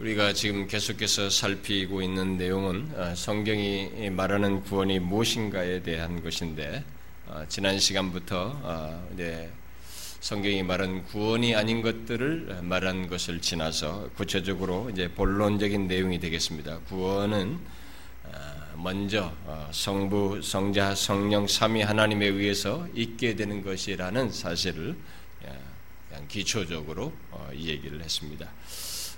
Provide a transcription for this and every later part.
우리가 지금 계속해서 살피고 있는 내용은 어, 성경이 말하는 구원이 무엇인가에 대한 것인데 어, 지난 시간부터 어, 성경이 말한 구원이 아닌 것들을 말한 것을 지나서 구체적으로 이제 본론적인 내용이 되겠습니다. 구원은 먼저 성부, 성자, 성령 삼위 하나님에 의해서 있게 되는 것이라는 사실을 기초적으로 이 얘기를 했습니다.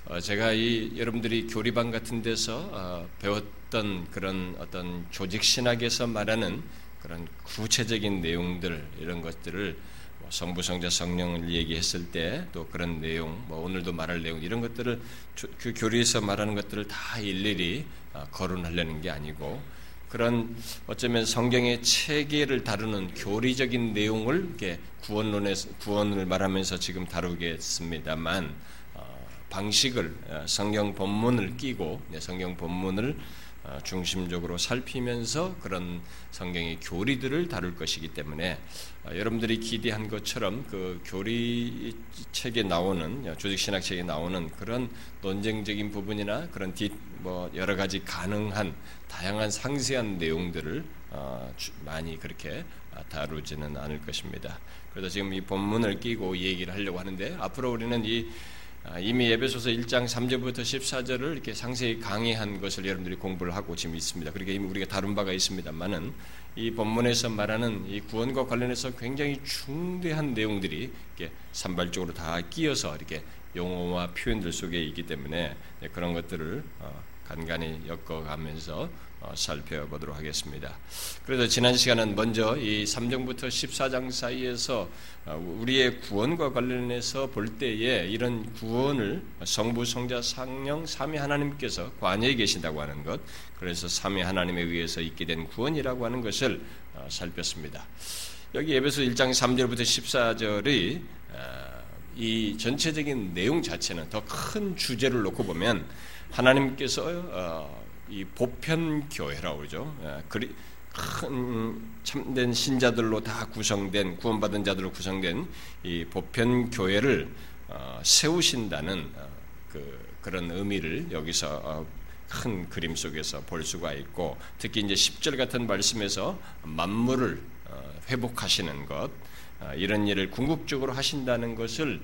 어, 제가 이 여러분들이 교리반 같은 데서 어, 배웠던 그런 어떤 조직 신학에서 말하는 그런 구체적인 내용들 이런 것들을 뭐 성부 성자 성령을 얘기했을 때 또 그런 내용 뭐 오늘도 말할 내용 이런 것들을 그 교리에서 말하는 것들을 다 일일이 어, 거론하려는 게 아니고 그런 어쩌면 성경의 체계를 다루는 교리적인 내용을 이렇게 구원론에 구원을 말하면서 지금 다루겠습니다만 방식을 어, 성경 본문을 끼고 성경 본문을 어, 중심적으로 살피면서 그런 성경의 교리들을 다룰 것이기 때문에 어, 여러분들이 기대한 것처럼 그 교리 책에 나오는 조직 신학 책에 나오는 그런 논쟁적인 부분이나 그런 뭐 여러 가지 가능한 다양한 상세한 내용들을 많이 그렇게 다루지는 않을 것입니다. 그래서 지금 이 본문을 끼고 얘기를 하려고 하는데 앞으로 우리는 이 아, 이미 예배소서 1장 3절부터 14절을 이렇게 상세히 강의한 것을 여러분들이 공부를 하고 지금 있습니다. 그러니까 이미 우리가 다룬 바가 있습니다만은 이 본문에서 말하는 이 구원과 관련해서 굉장히 중대한 내용들이 이렇게 산발적으로 다 끼어서 이렇게 용어와 표현들 속에 있기 때문에 그런 것들을 어, 간간히 엮어가면서 어, 살펴보도록 하겠습니다. 그래서 지난 시간은 먼저 이 3장부터 14장 사이에서 어, 우리의 구원과 관련해서 볼 때에 이런 구원을 성부, 성자, 상령, 삼위 하나님께서 관여에 계신다고 하는 것, 그래서 삼위 하나님에 의해서 있게 된 구원이라고 하는 것을 어, 살폈습니다. 여기 에베소 1장 3절부터 14절이 이 전체적인 내용 자체는 더 큰 주제를 놓고 보면 하나님께서 이 보편 교회라고 그러죠. 예, 그리 큰 참된 신자들로 다 구성된 구원받은 자들로 구성된 이 보편 교회를 어, 세우신다는 어, 그 그런 의미를 여기서 어, 큰 그림 속에서 볼 수가 있고 특히 이제 10절 같은 말씀에서 만물을 회복하시는 것 이런 일을 궁극적으로 하신다는 것을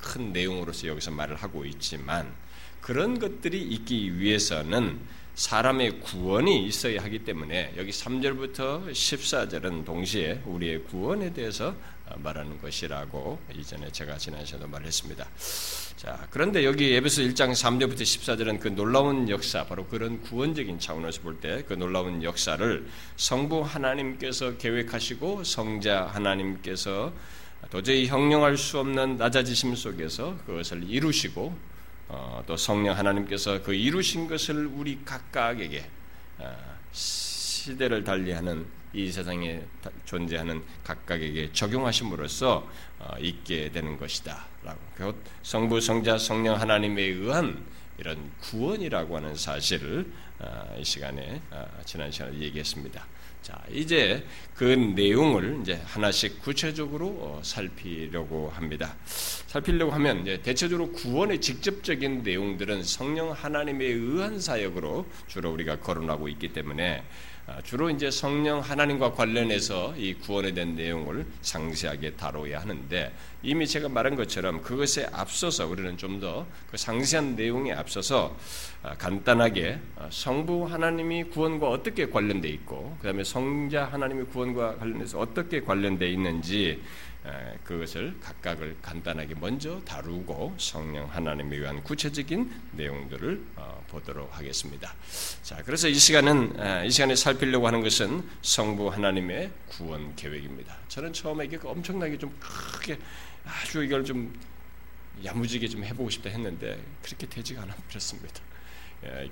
큰 내용으로서 여기서 말을 하고 있지만 그런 것들이 있기 위해서는 사람의 구원이 있어야 하기 때문에 여기 3절부터 14절은 동시에 우리의 구원에 대해서 말하는 것이라고 이전에 제가 지난 시간도 말했습니다. 자, 그런데 여기 에베소 1장 3절부터 14절은 그 놀라운 역사, 바로 그런 구원적인 차원에서 볼 때 그 놀라운 역사를 성부 하나님께서 계획하시고 성자 하나님께서 도저히 형용할 수 없는 낮아지심 속에서 그것을 이루시고 어, 또 성령 하나님께서 그 이루신 것을 우리 각각에게 어, 시대를 달리하는 이 세상에 존재하는 각각에게 적용하심으로써 어, 있게 되는 것이다. 라고 곧 성부, 성자, 성령 하나님에 의한 이런 구원이라고 하는 사실을 어, 이 시간에 어, 지난 시간에 얘기했습니다. 자, 이제 그 내용을 이제 하나씩 구체적으로 어, 살피려고 합니다. 살피려고 하면 이제 대체적으로 구원의 직접적인 내용들은 성령 하나님에 의한 사역으로 주로 우리가 거론하고 있기 때문에 아, 주로 이제 성령 하나님과 관련해서 이 구원에 대한 내용을 상세하게 다뤄야 하는데 이미 제가 말한 것처럼 그것에 앞서서 우리는 좀 더 그 상세한 내용에 앞서서 아, 간단하게 아, 성부 하나님이 구원과 어떻게 관련돼 있고 그다음에 성자 하나님이 구원과 관련해서 어떻게 관련돼 있는지 그것을 각각을 간단하게 먼저 다루고 성령 하나님에 의한 구체적인 내용들을 어, 보도록 하겠습니다. 자, 그래서 이 시간은 이 시간에 살피려고 하는 것은 성부 하나님의 구원 계획입니다. 저는 처음에 이게 엄청나게 좀 크게 아주 이걸 좀 야무지게 좀 해보고 싶다 했는데 그렇게 되지가 않아 버렸습니다.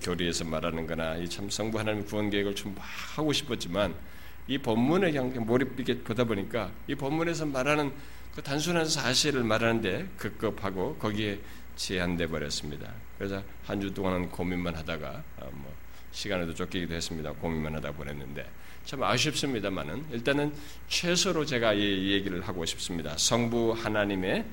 교리에서 말하는 거나 이 참 성부 하나님 구원 계획을 좀 하고 싶었지만 이 본문에 그냥 몰입 있게 보다 보니까 이 본문에서 말하는 그 단순한 사실을 말하는데 급급하고 거기에 제한돼 버렸습니다. 그래서 한 주 동안은 고민만 하다가 어, 뭐 시간에도 쫓기기도 했습니다. 고민만 하다 보냈는데 참 아쉽습니다만은 일단은 최소로 제가 이 얘기를 하고 싶습니다. 성부 하나님의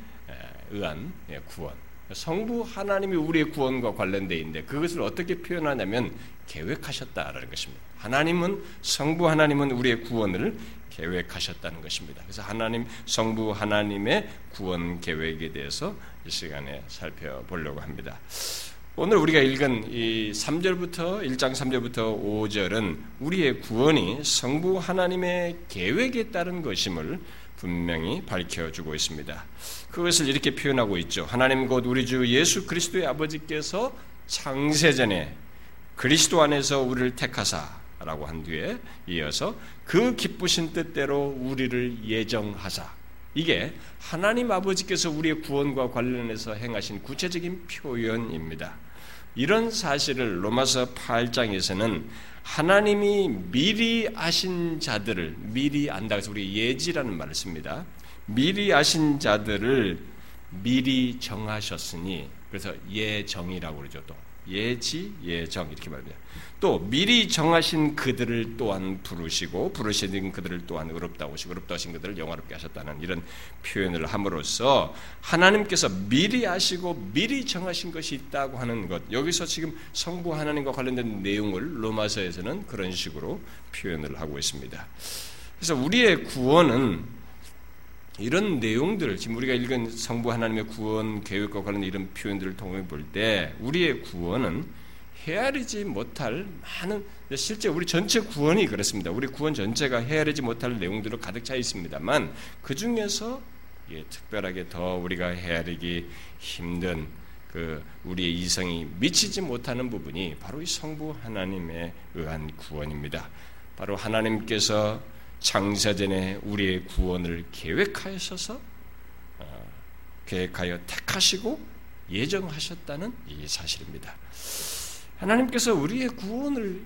의한 예, 구원 성부 하나님이 우리의 구원과 관련돼 있는데 그것을 어떻게 표현하냐면 계획하셨다라는 것입니다. 하나님은 성부 하나님은 우리의 구원을 계획하셨다는 것입니다. 그래서 하나님 성부 하나님의 구원 계획에 대해서 이 시간에 살펴보려고 합니다. 오늘 우리가 읽은 이 3절부터 1장 3절부터 5절은 우리의 구원이 성부 하나님의 계획에 따른 것임을 분명히 밝혀주고 있습니다. 그것을 이렇게 표현하고 있죠. 하나님 곧 우리 주 예수 그리스도의 아버지께서 창세전에 그리스도 안에서 우리를 택하사라고 한 뒤에 이어서 그 기쁘신 뜻대로 우리를 예정하사 이게 하나님 아버지께서 우리의 구원과 관련해서 행하신 구체적인 표현입니다. 이런 사실을 로마서 8장에서는 하나님이 미리 아신 자들을 미리 안다 해서 우리 예지라는 말을 씁니다. 미리 아신 자들을 미리 정하셨으니 그래서 예정이라고 그러죠. 또 예지, 예정 이렇게 말합니다. 또 미리 정하신 그들을 또한 부르시고 부르시는 그들을 또한 의롭다고 하시고 의롭다 하신 그들을 영화롭게 하셨다는 이런 표현을 함으로써 하나님께서 미리 아시고 미리 정하신 것이 있다고 하는 것 여기서 지금 성부 하나님과 관련된 내용을 로마서에서는 그런 식으로 표현을 하고 있습니다. 그래서 우리의 구원은 이런 내용들을 지금 우리가 읽은 성부 하나님의 구원 계획과 관련 이런 표현들을 통해 볼 때 우리의 구원은 헤아리지 못할 많은 실제 우리 전체 구원이 그렇습니다. 우리 구원 전체가 헤아리지 못할 내용들로 가득 차 있습니다만 그 중에서 예, 특별하게 더 우리가 헤아리기 힘든 그 우리의 이성이 미치지 못하는 부분이 바로 이 성부 하나님에 의한 구원입니다. 바로 하나님께서 창세전에 우리의 구원을 계획하셔서 어, 계획하여 택하시고 예정하셨다는 이 사실입니다. 하나님께서 우리의 구원을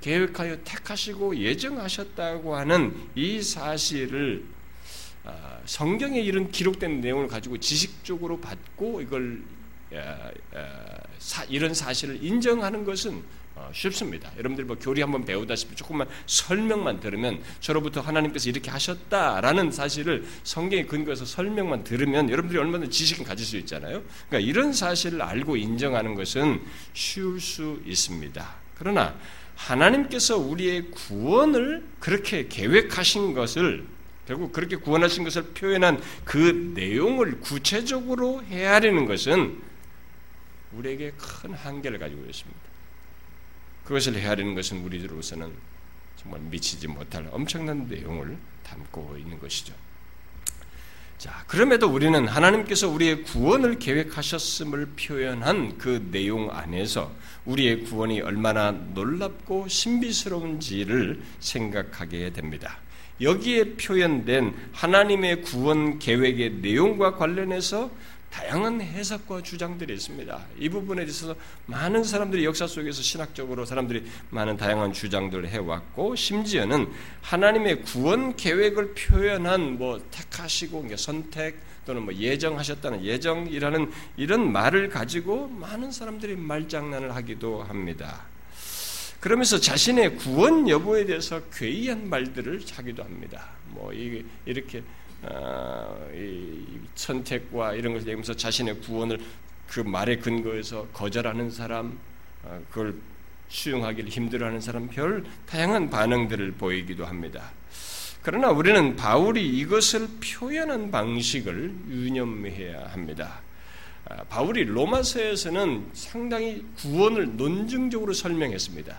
계획하여 택하시고 예정하셨다고 하는 이 사실을 아, 성경에 이런 기록된 내용을 가지고 지식적으로 받고 이걸 이런 사실을 인정하는 것은 어, 쉽습니다. 여러분들 뭐 교리 한번 배우다시피 조금만 설명만 들으면 저로부터 하나님께서 이렇게 하셨다라는 사실을 성경에 근거해서 설명만 들으면 여러분들이 얼마나 지식을 가질 수 있잖아요. 그러니까 이런 사실을 알고 인정하는 것은 쉬울 수 있습니다. 그러나 하나님께서 우리의 구원을 그렇게 계획하신 것을 결국 그렇게 구원하신 것을 표현한 그 내용을 구체적으로 헤아리는 것은 우리에게 큰 한계를 가지고 있습니다. 그것을 헤아리는 것은 우리들로서는 정말 미치지 못할 엄청난 내용을 담고 있는 것이죠. 자, 그럼에도 우리는 하나님께서 우리의 구원을 계획하셨음을 표현한 그 내용 안에서 우리의 구원이 얼마나 놀랍고 신비스러운지를 생각하게 됩니다. 여기에 표현된 하나님의 구원 계획의 내용과 관련해서 다양한 해석과 주장들이 있습니다. 이 부분에 있어서 많은 사람들이 역사 속에서 신학적으로 사람들이 많은 다양한 주장들을 해왔고 심지어는 하나님의 구원 계획을 표현한 뭐 택하시고 선택 또는 뭐 예정하셨다는 예정이라는 이런 말을 가지고 많은 사람들이 말장난을 하기도 합니다. 그러면서 자신의 구원 여부에 대해서 괴이한 말들을 하기도 합니다. 뭐 이렇게 어, 선택과 이런 것을 얘기하면서 자신의 구원을 그 말에 근거해서 거절하는 사람, 어, 그걸 수용하기를 힘들어하는 사람 별 다양한 반응들을 보이기도 합니다. 그러나 우리는 바울이 이것을 표현한 방식을 유념해야 합니다. 아, 바울이 로마서에서는 상당히 구원을 논증적으로 설명했습니다.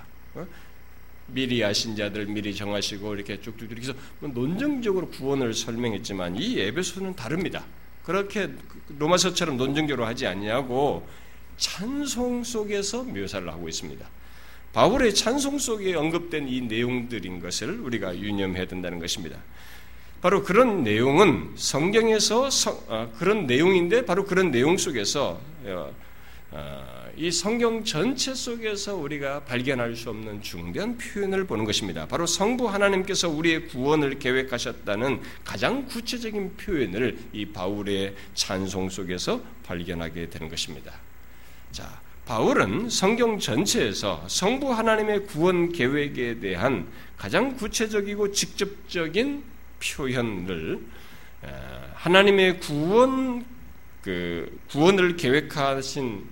어? 미리 아신 자들 미리 정하시고 이렇게 쭉쭉 이렇게 해서 논증적으로 구원을 설명했지만 이 에베소는 다릅니다. 그렇게 로마서처럼 논증적으로 하지 않냐고 찬송 속에서 묘사를 하고 있습니다. 바울의 찬송 속에 언급된 이 내용들인 것을 우리가 유념해야 된다는 것입니다. 바로 그런 내용은 성경에서 성, 어, 그런 내용인데 바로 그런 내용 속에서 어, 어, 이 성경 전체 속에서 우리가 발견할 수 없는 중대한 표현을 보는 것입니다. 바로 성부 하나님께서 우리의 구원을 계획하셨다는 가장 구체적인 표현을 이 바울의 찬송 속에서 발견하게 되는 것입니다. 자, 바울은 성경 전체에서 성부 하나님의 구원 계획에 대한 가장 구체적이고 직접적인 표현을 하나님의 구원 그 구원을 계획하신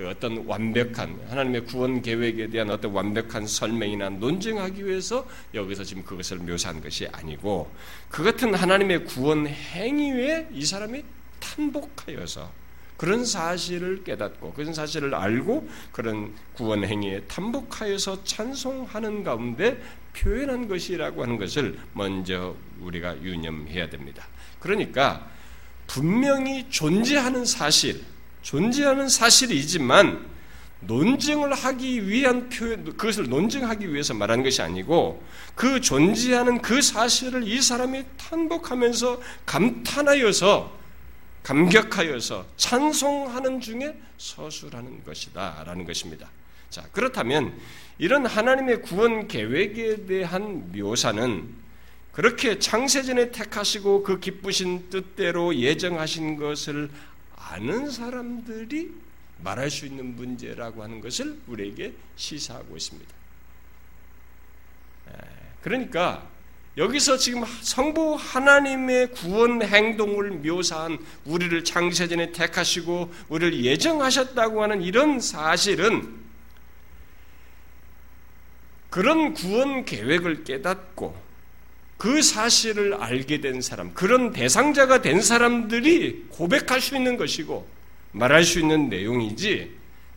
그 어떤 완벽한 하나님의 구원 계획에 대한 어떤 완벽한 설명이나 논증하기 위해서 여기서 지금 그것을 묘사한 것이 아니고 그 같은 하나님의 구원 행위에 이 사람이 탄복하여서 그런 사실을 깨닫고 그런 사실을 알고 그런 구원 행위에 탄복하여서 찬송하는 가운데 표현한 것이라고 하는 것을 먼저 우리가 유념해야 됩니다. 그러니까 분명히 존재하는 사실, 존재하는 사실이지만 논증을 하기 위한 표현, 그것을 논증하기 위해서 말하는 것이 아니고 그 존재하는 그 사실을 이 사람이 탄복하면서 감탄하여서 감격하여서 찬송하는 중에 서술하는 것이다. 라는 것입니다. 자, 그렇다면 이런 하나님의 구원 계획에 대한 묘사는 그렇게 창세전에 택하시고 그 기쁘신 뜻대로 예정하신 것을 아는 사람들이 말할 수 있는 문제라고 하는 것을 우리에게 시사하고 있습니다. 그러니까 여기서 지금 성부 하나님의 구원 행동을 묘사한 우리를 창세전에 택하시고 우리를 예정하셨다고 하는 이런 사실은 그런 구원 계획을 깨닫고 그 사실을 알게 된 사람, 그런 대상자가 된 사람들이 고백할 수 있는 것이고 말할 수 있는 내용이지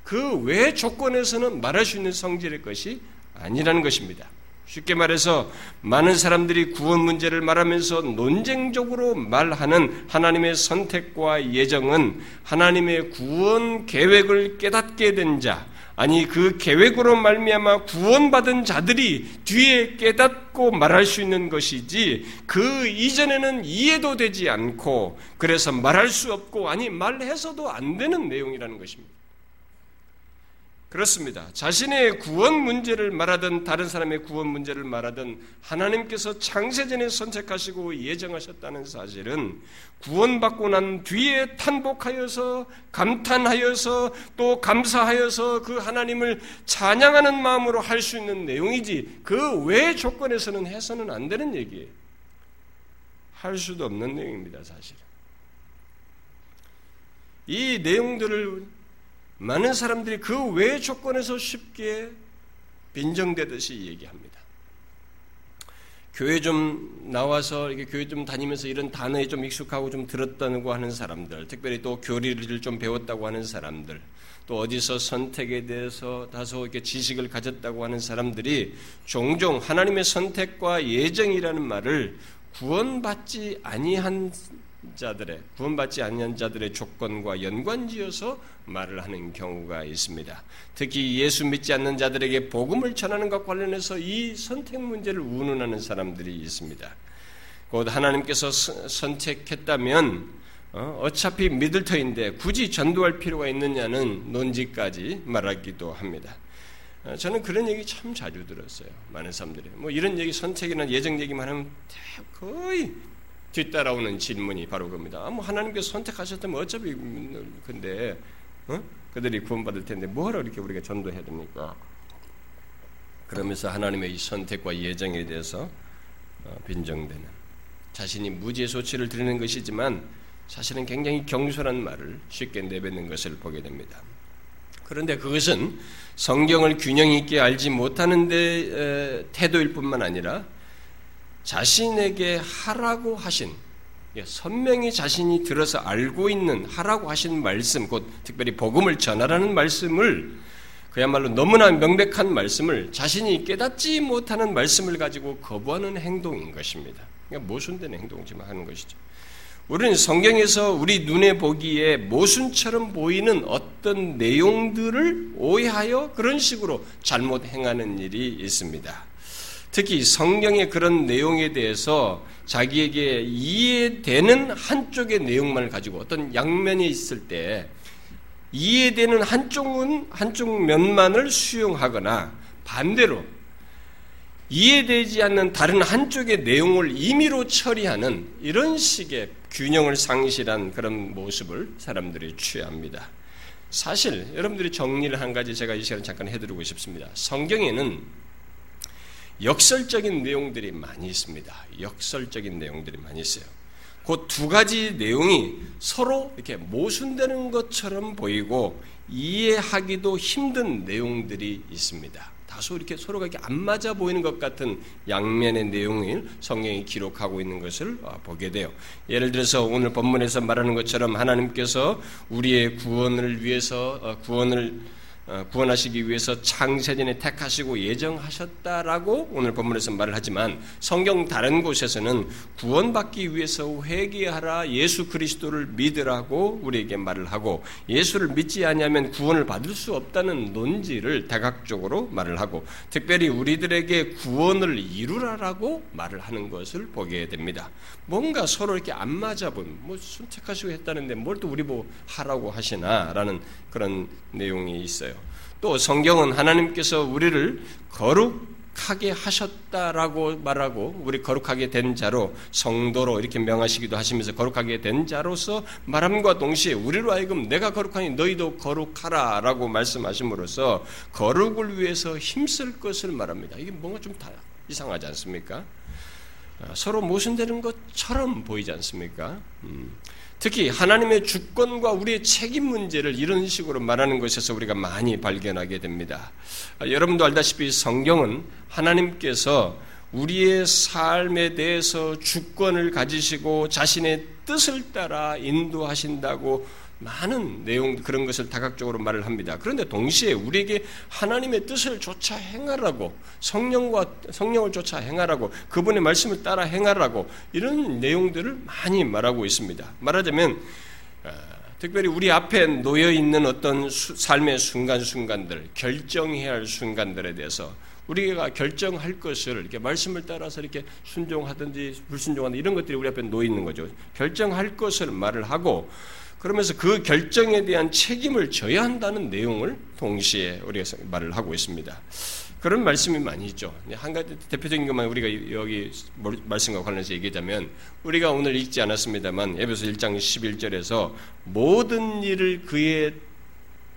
그 외 조건에서는 말할 수 있는 성질의 것이 아니라는 것입니다. 쉽게 말해서 많은 사람들이 구원 문제를 말하면서 논쟁적으로 말하는 하나님의 선택과 예정은 하나님의 구원 계획을 깨닫게 된 자, 아니 그 계획으로 말미암아 구원받은 자들이 뒤에 깨닫고 말할 수 있는 것이지 그 이전에는 이해도 되지 않고 그래서 말할 수 없고 아니 말해서도 안 되는 내용이라는 것입니다. 그렇습니다. 자신의 구원 문제를 말하든 다른 사람의 구원 문제를 말하든 하나님께서 창세전에 선택하시고 예정하셨다는 사실은 구원받고 난 뒤에 탄복하여서 감탄하여서 또 감사하여서 그 하나님을 찬양하는 마음으로 할 수 있는 내용이지 그 외 조건에서는 해서는 안 되는 얘기예요. 할 수도 없는 내용입니다, 사실. 이 내용들을 많은 사람들이 그외 조건에서 쉽게 빈정되듯이 얘기합니다. 교회 좀 나와서 이렇게 교회 좀 다니면서 이런 단어에 좀 익숙하고 좀 들었다고 하는 사람들, 특별히 또 교리를 좀 배웠다고 하는 사람들, 또 어디서 선택에 대해서 다소 이렇게 지식을 가졌다고 하는 사람들이 종종 하나님의 선택과 예정이라는 말을 구원받지 아니한 자들의 구원받지 않는 자들의 조건과 연관지어서 말을 하는 경우가 있습니다. 특히 예수 믿지 않는 자들에게 복음을 전하는 것 관련해서 이 선택 문제를 운운하는 사람들이 있습니다. 곧 하나님께서 선택했다면 어, 차피 믿을 터인데 굳이 전도할 필요가 있느냐는 논지까지 말하기도 합니다. 어, 저는 그런 얘기 참 자주 들었어요. 많은 사람들이. 뭐 이런 얘기 선택이나 예정 얘기만 하면 거의 뒤따라오는 질문이 바로 그겁니다. 뭐 하나님께서 선택하셨다면 어차피 근데 어? 그들이 구원받을 텐데 뭐하러 이렇게 우리가 전도해야 됩니까? 그러면서 하나님의 이 선택과 예정에 대해서 어, 빈정되는 자신이 무죄 소치를 드리는 것이지만 사실은 굉장히 경솔한 말을 쉽게 내뱉는 것을 보게 됩니다. 그런데 그것은 성경을 균형 있게 알지 못하는 데 태도일 뿐만 아니라 자신에게 하라고 하신 예, 선명히 자신이 들어서 알고 있는 하라고 하신 말씀, 곧 특별히 복음을 전하라는 말씀을 그야말로 너무나 명백한 말씀을 자신이 깨닫지 못하는 말씀을 가지고 거부하는 행동인 것입니다. 그러니까 모순된 행동지만 하는 것이죠. 우리는 성경에서 우리 눈에 보기에 모순처럼 보이는 어떤 내용들을 오해하여 그런 식으로 잘못 행하는 일이 있습니다. 특히 성경의 그런 내용에 대해서 자기에게 이해되는 한쪽의 내용만을 가지고 어떤 양면이 있을 때 이해되는 한쪽은 한쪽 면만을 수용하거나 반대로 이해되지 않는 다른 한쪽의 내용을 임의로 처리하는 이런 식의 균형을 상실한 그런 모습을 사람들이 취합니다. 사실 여러분들이 정리를 한 가지 제가 이 시간에 잠깐 해드리고 싶습니다. 성경에는 역설적인 내용들이 많이 있습니다. 역설적인 내용들이 많이 있어요. 그 두 가지 내용이 서로 이렇게 모순되는 것처럼 보이고 이해하기도 힘든 내용들이 있습니다. 다소 이렇게 서로가 이렇게 안 맞아 보이는 것 같은 양면의 내용을 성경이 기록하고 있는 것을 어, 보게 돼요. 예를 들어서 오늘 본문에서 말하는 것처럼 하나님께서 우리의 구원을 위해서 어, 구원을 어, 구원하시기 위해서 창세전에 택하시고 예정하셨다라고 오늘 본문에서 말을 하지만 성경 다른 곳에서는 구원받기 위해서 회개하라 예수 그리스도를 믿으라고 우리에게 말을 하고 예수를 믿지 아니하면 구원을 받을 수 없다는 논지를 다각적으로 말을 하고 특별히 우리들에게 구원을 이루라라고 말을 하는 것을 보게 됩니다. 뭔가 서로 이렇게 안 맞아 보면 뭐 선택하시고 했다는데 뭘 또 우리 뭐 하라고 하시나라는 그런 내용이 있어요. 또 성경은 하나님께서 우리를 거룩하게 하셨다라고 말하고 우리 거룩하게 된 자로 성도로 이렇게 명하시기도 하시면서 거룩하게 된 자로서 말함과 동시에 우리로 하여금 내가 거룩하니 너희도 거룩하라라고 말씀하심으로써 거룩을 위해서 힘쓸 것을 말합니다. 이게 뭔가 좀 다 이상하지 않습니까? 아, 서로 모순되는 것처럼 보이지 않습니까? 음. 특히 하나님의 주권과 우리의 책임 문제를 이런 식으로 말하는 것에서 우리가 많이 발견하게 됩니다. 아, 여러분도 알다시피 성경은 하나님께서 우리의 삶에 대해서 주권을 가지시고 자신의 뜻을 따라 인도하신다고 많은 내용 그런 것을 다각적으로 말을 합니다. 그런데 동시에 우리에게 하나님의 뜻을 쫓아 행하라고 성령과 성령을 쫓아 행하라고 그분의 말씀을 따라 행하라고 이런 내용들을 많이 말하고 있습니다. 말하자면 어, 특별히 우리 앞에 놓여 있는 어떤 삶의 순간순간들, 결정해야 할 순간들에 대해서 우리가 결정할 것을 이렇게 말씀을 따라서 이렇게 순종하든지 불순종하든 이런 것들이 우리 앞에 놓여 있는 거죠. 결정할 것을 말을 하고 그러면서 그 결정에 대한 책임을 져야 한다는 내용을 동시에 우리가 말을 하고 있습니다. 그런 말씀이 많이 있죠. 한 가지 대표적인 것만 우리가 여기 말씀과 관련해서 얘기하자면 우리가 오늘 읽지 않았습니다만 에베소 1장 11절에서 모든 일을 그의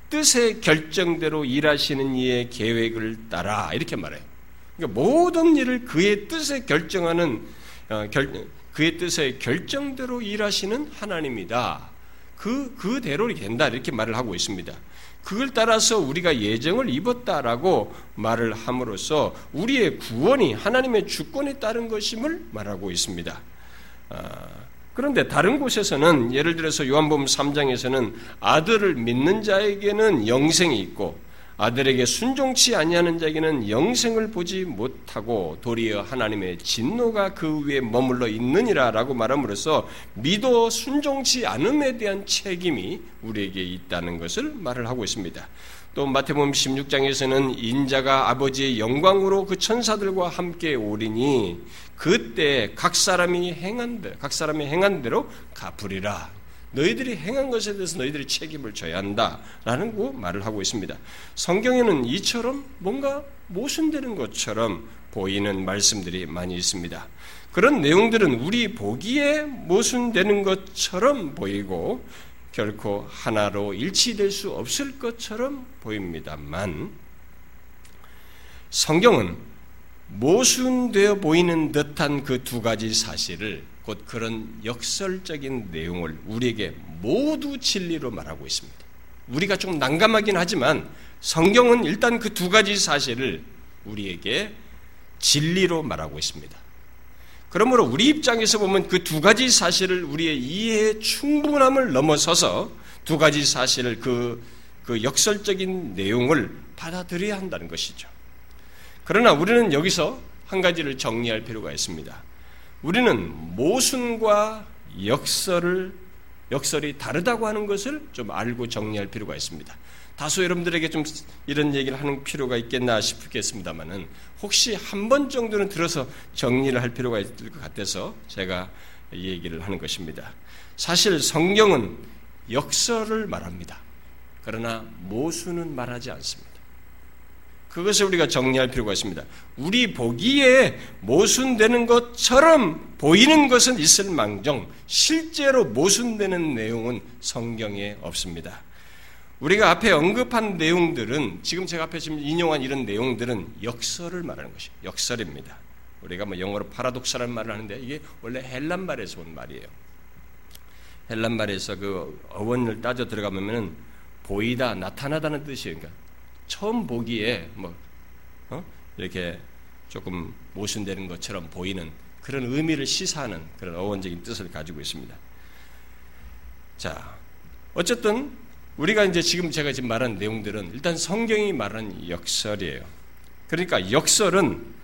뜻의 결정대로 일하시는 이의 계획을 따라 이렇게 말해요. 그러니까 모든 일을 그의 뜻에 결정하는 어, 그의 뜻의 결정대로 일하시는 하나님이다. 그, 그대로 된다. 이렇게 말을 하고 있습니다. 그걸 따라서 우리가 예정을 입었다라고 말을 함으로써 우리의 구원이 하나님의 주권에 따른 것임을 말하고 있습니다. 아, 그런데 다른 곳에서는 예를 들어서 요한복음 3장에서는 아들을 믿는 자에게는 영생이 있고 아들에게 순종치 아니하는 자에게는 영생을 보지 못하고 도리어 하나님의 진노가 그 위에 머물러 있느니라라고 말함으로써 믿어 순종치 않음에 대한 책임이 우리에게 있다는 것을 말을 하고 있습니다. 또 마태복음 16장에서는 인자가 아버지의 영광으로 그 천사들과 함께 오리니 그때 각 사람이 행한 대로 각 사람이 행한 대로 갚으리라. 너희들이 행한 것에 대해서 너희들이 책임을 져야 한다라는 거 말을 하고 있습니다. 성경에는 이처럼 뭔가 모순되는 것처럼 보이는 말씀들이 많이 있습니다. 그런 내용들은 우리 보기에 모순되는 것처럼 보이고 결코 하나로 일치될 수 없을 것처럼 보입니다만 성경은 모순되어 보이는 듯한 그 두 가지 사실을 곧 그런 역설적인 내용을 우리에게 모두 진리로 말하고 있습니다. 우리가 좀 난감하긴 하지만 성경은 일단 그 두 가지 사실을 우리에게 진리로 말하고 있습니다. 그러므로 우리 입장에서 보면 그 두 가지 사실을 우리의 이해의 충분함을 넘어서서 두 가지 사실을 그, 그 역설적인 내용을 받아들여야 한다는 것이죠. 그러나 우리는 여기서 한 가지를 정리할 필요가 있습니다. 우리는 모순과 역설을 역설이 다르다고 하는 것을 좀 알고 정리할 필요가 있습니다. 다소 여러분들에게 좀 이런 얘기를 하는 필요가 있겠나 싶겠습니다만은 혹시 한 번 정도는 들어서 정리를 할 필요가 있을 것 같아서 제가 이 얘기를 하는 것입니다. 사실 성경은 역설을 말합니다. 그러나 모순은 말하지 않습니다. 그것을 우리가 정리할 필요가 있습니다. 우리 보기에 모순되는 것처럼 보이는 것은 있을 망정, 실제로 모순되는 내용은 성경에 없습니다. 우리가 앞에 언급한 내용들은 지금 제가 앞에 지금 인용한 이런 내용들은 역설을 말하는 것이 역설입니다. 우리가 뭐 영어로 파라독사라는 말을 하는데 이게 원래 헬란 말에서 온 말이에요. 헬란 말에서 그 어원을 따져 들어가면은 보이다, 나타나다는 뜻이에요. 그러니까 처음 보기에 뭐 어? 이렇게 조금 모순되는 것처럼 보이는 그런 의미를 시사하는 그런 어원적인 뜻을 가지고 있습니다. 자, 어쨌든 우리가 이제 지금 제가 지금 말한 내용들은 일단 성경이 말하는 역설이에요. 그러니까 역설은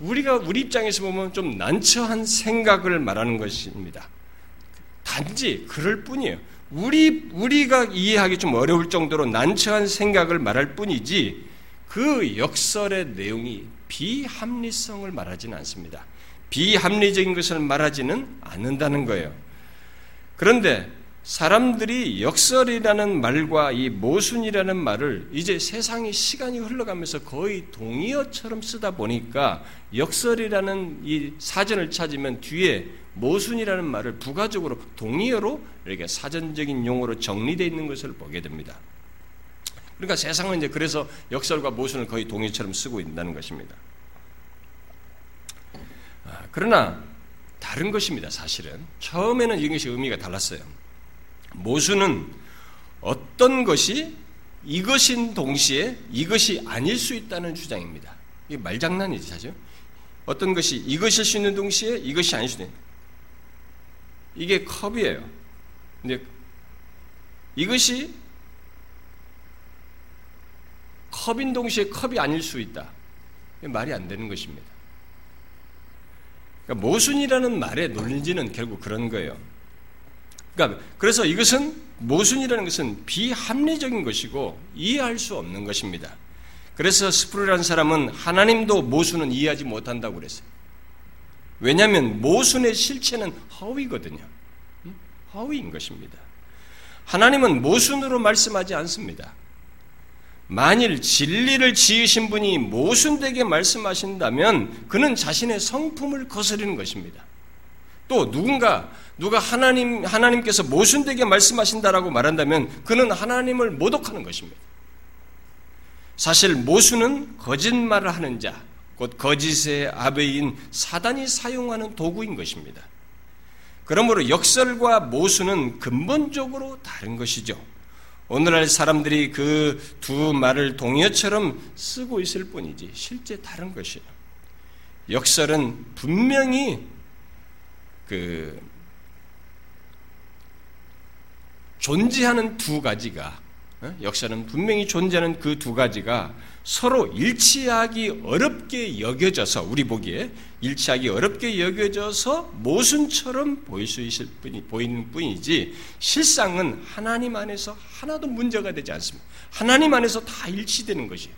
우리가 우리 입장에서 보면 좀 난처한 생각을 말하는 것입니다. 단지 그럴 뿐이에요. 우리 우리가 이해하기 좀 어려울 정도로 난처한 생각을 말할 뿐이지 그 역설의 내용이 비합리성을 말하지는 않습니다. 비합리적인 것을 말하지는 않는다는 거예요. 그런데 사람들이 역설이라는 말과 이 모순이라는 말을 이제 세상이 시간이 흘러가면서 거의 동의어처럼 쓰다 보니까 역설이라는 이 사전을 찾으면 뒤에 모순이라는 말을 부가적으로 동의어로 이렇게 사전적인 용어로 정리되어 있는 것을 보게 됩니다. 그러니까 세상은 이제 그래서 역설과 모순을 거의 동의처럼 쓰고 있다는 것입니다. 아, 그러나 다른 것입니다. 사실은 처음에는 이것이 의미가 달랐어요. 모순은 어떤 것이 이것인 동시에 이것이 아닐 수 있다는 주장입니다. 이게 말장난이지 사실. 어떤 것이 이것일 수 있는 동시에 이것이 아닐 수 있는. 이게 컵이에요. 근데 이것이 컵인 동시에 컵이 아닐 수 있다. 말이 안 되는 것입니다. 그러니까 모순이라는 말의 논리는 결국 그런 거예요. 그러니까 그래서 이것은 모순이라는 것은 비합리적인 것이고 이해할 수 없는 것입니다. 그래서 스프루라는 사람은 하나님도 모순은 이해하지 못한다고 그랬어요. 왜냐하면 모순의 실체는 허위거든요. 허위인 것입니다. 하나님은 모순으로 말씀하지 않습니다. 만일 진리를 지으신 분이 모순되게 말씀하신다면 그는 자신의 성품을 거스르는 것입니다. 또 누군가 누가 하나님 하나님께서 모순되게 말씀하신다라고 말한다면 그는 하나님을 모독하는 것입니다. 사실 모순은 거짓말을 하는 자, 곧 거짓의 아베인 사단이 사용하는 도구인 것입니다. 그러므로 역설과 모순은 근본적으로 다른 것이죠. 오늘날 사람들이 그 두 말을 동요처럼 쓰고 있을 뿐이지 실제 다른 것이에요. 역설은 분명히 그 존재하는 두 가지가 어? 역사는 분명히 존재하는 그 두 가지가 서로 일치하기 어렵게 여겨져서 우리 보기에 일치하기 어렵게 여겨져서 모순처럼 보일 수 있을 뿐이 보이는 뿐이지 실상은 하나님 안에서 하나도 문제가 되지 않습니다. 하나님 안에서 다 일치되는 것이에요.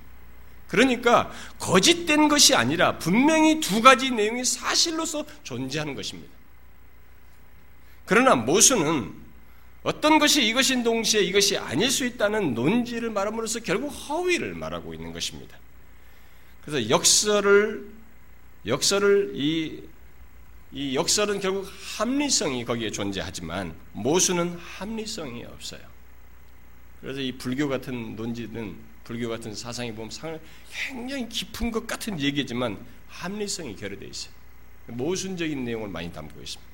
그러니까 거짓된 것이 아니라 분명히 두 가지 내용이 사실로서 존재하는 것입니다. 그러나 모순은 어떤 것이 이것인 동시에 이것이 아닐 수 있다는 논지를 말함으로써 결국 허위를 말하고 있는 것입니다. 그래서 역설을 역설을 이, 이 역설은 결국 합리성이 거기에 존재하지만 모순은 합리성이 없어요. 그래서 이 불교 같은 논지는 불교 같은 사상이 보면 굉장히 깊은 것 같은 얘기지만 합리성이 결여되어 있어요. 모순적인 내용을 많이 담고 있습니다.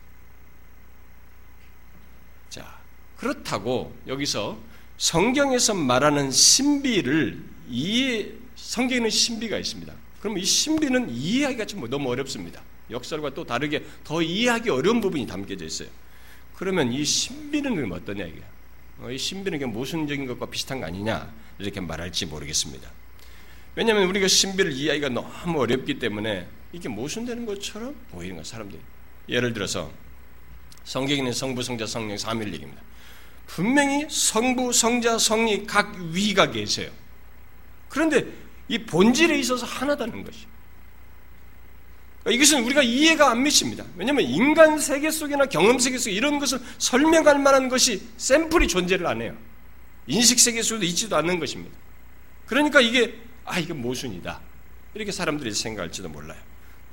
자, 그렇다고 여기서 성경에서 말하는 신비를 이해, 성경에는 신비가 있습니다. 그럼 이 신비는 이해하기가 좀 너무 어렵습니다. 역설과 또 다르게 더 이해하기 어려운 부분이 담겨져 있어요. 그러면 이 신비는 어떤 이야기야? 어, 이 신비는 모순적인 것과 비슷한 거 아니냐? 이렇게 말할지 모르겠습니다. 왜냐하면 우리가 신비를 이해하기가 너무 어렵기 때문에 이게 모순되는 것처럼 보이는 거예요, 사람들이. 예를 들어서 성경에는 성부, 성자, 성령 삼일 얘기입니다. 분명히 성부, 성자, 성이 각 위가 계세요. 그런데 이 본질에 있어서 하나다는 것이. 그러니까 이것은 우리가 이해가 안 미칩니다. 왜냐하면 인간 세계 속이나 경험 세계 속에 이런 것을 설명할 만한 것이 샘플이 존재를 안 해요. 인식 세계 속에도 있지도 않는 것입니다. 그러니까 이게 아 이게 모순이다 이렇게 사람들이 생각할지도 몰라요.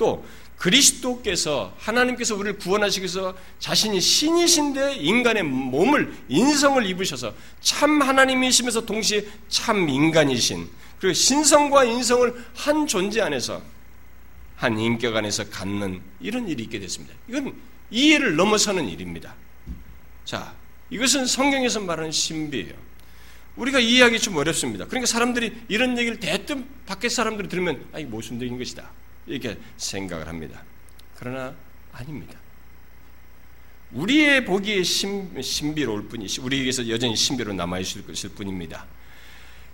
또 그리스도께서 하나님께서 우리를 구원하시기 위해서 자신이 신이신데 인간의 몸을 인성을 입으셔서 참 하나님이시면서 동시에 참 인간이신 그리고 신성과 인성을 한 존재 안에서 한 인격 안에서 갖는 이런 일이 있게 됐습니다. 이건 이해를 넘어서는 일입니다. 자, 이것은 성경에서 말하는 신비예요. 우리가 이해하기 좀 어렵습니다. 그러니까 사람들이 이런 얘기를 대뜸 밖에 사람들이 들으면 아, 이 모순적인 것이다. 이렇게 생각을 합니다. 그러나 아닙니다. 우리의 보기에 신, 신비로울 뿐이시, 우리에게서 여전히 신비로 남아 있을 것일 뿐입니다.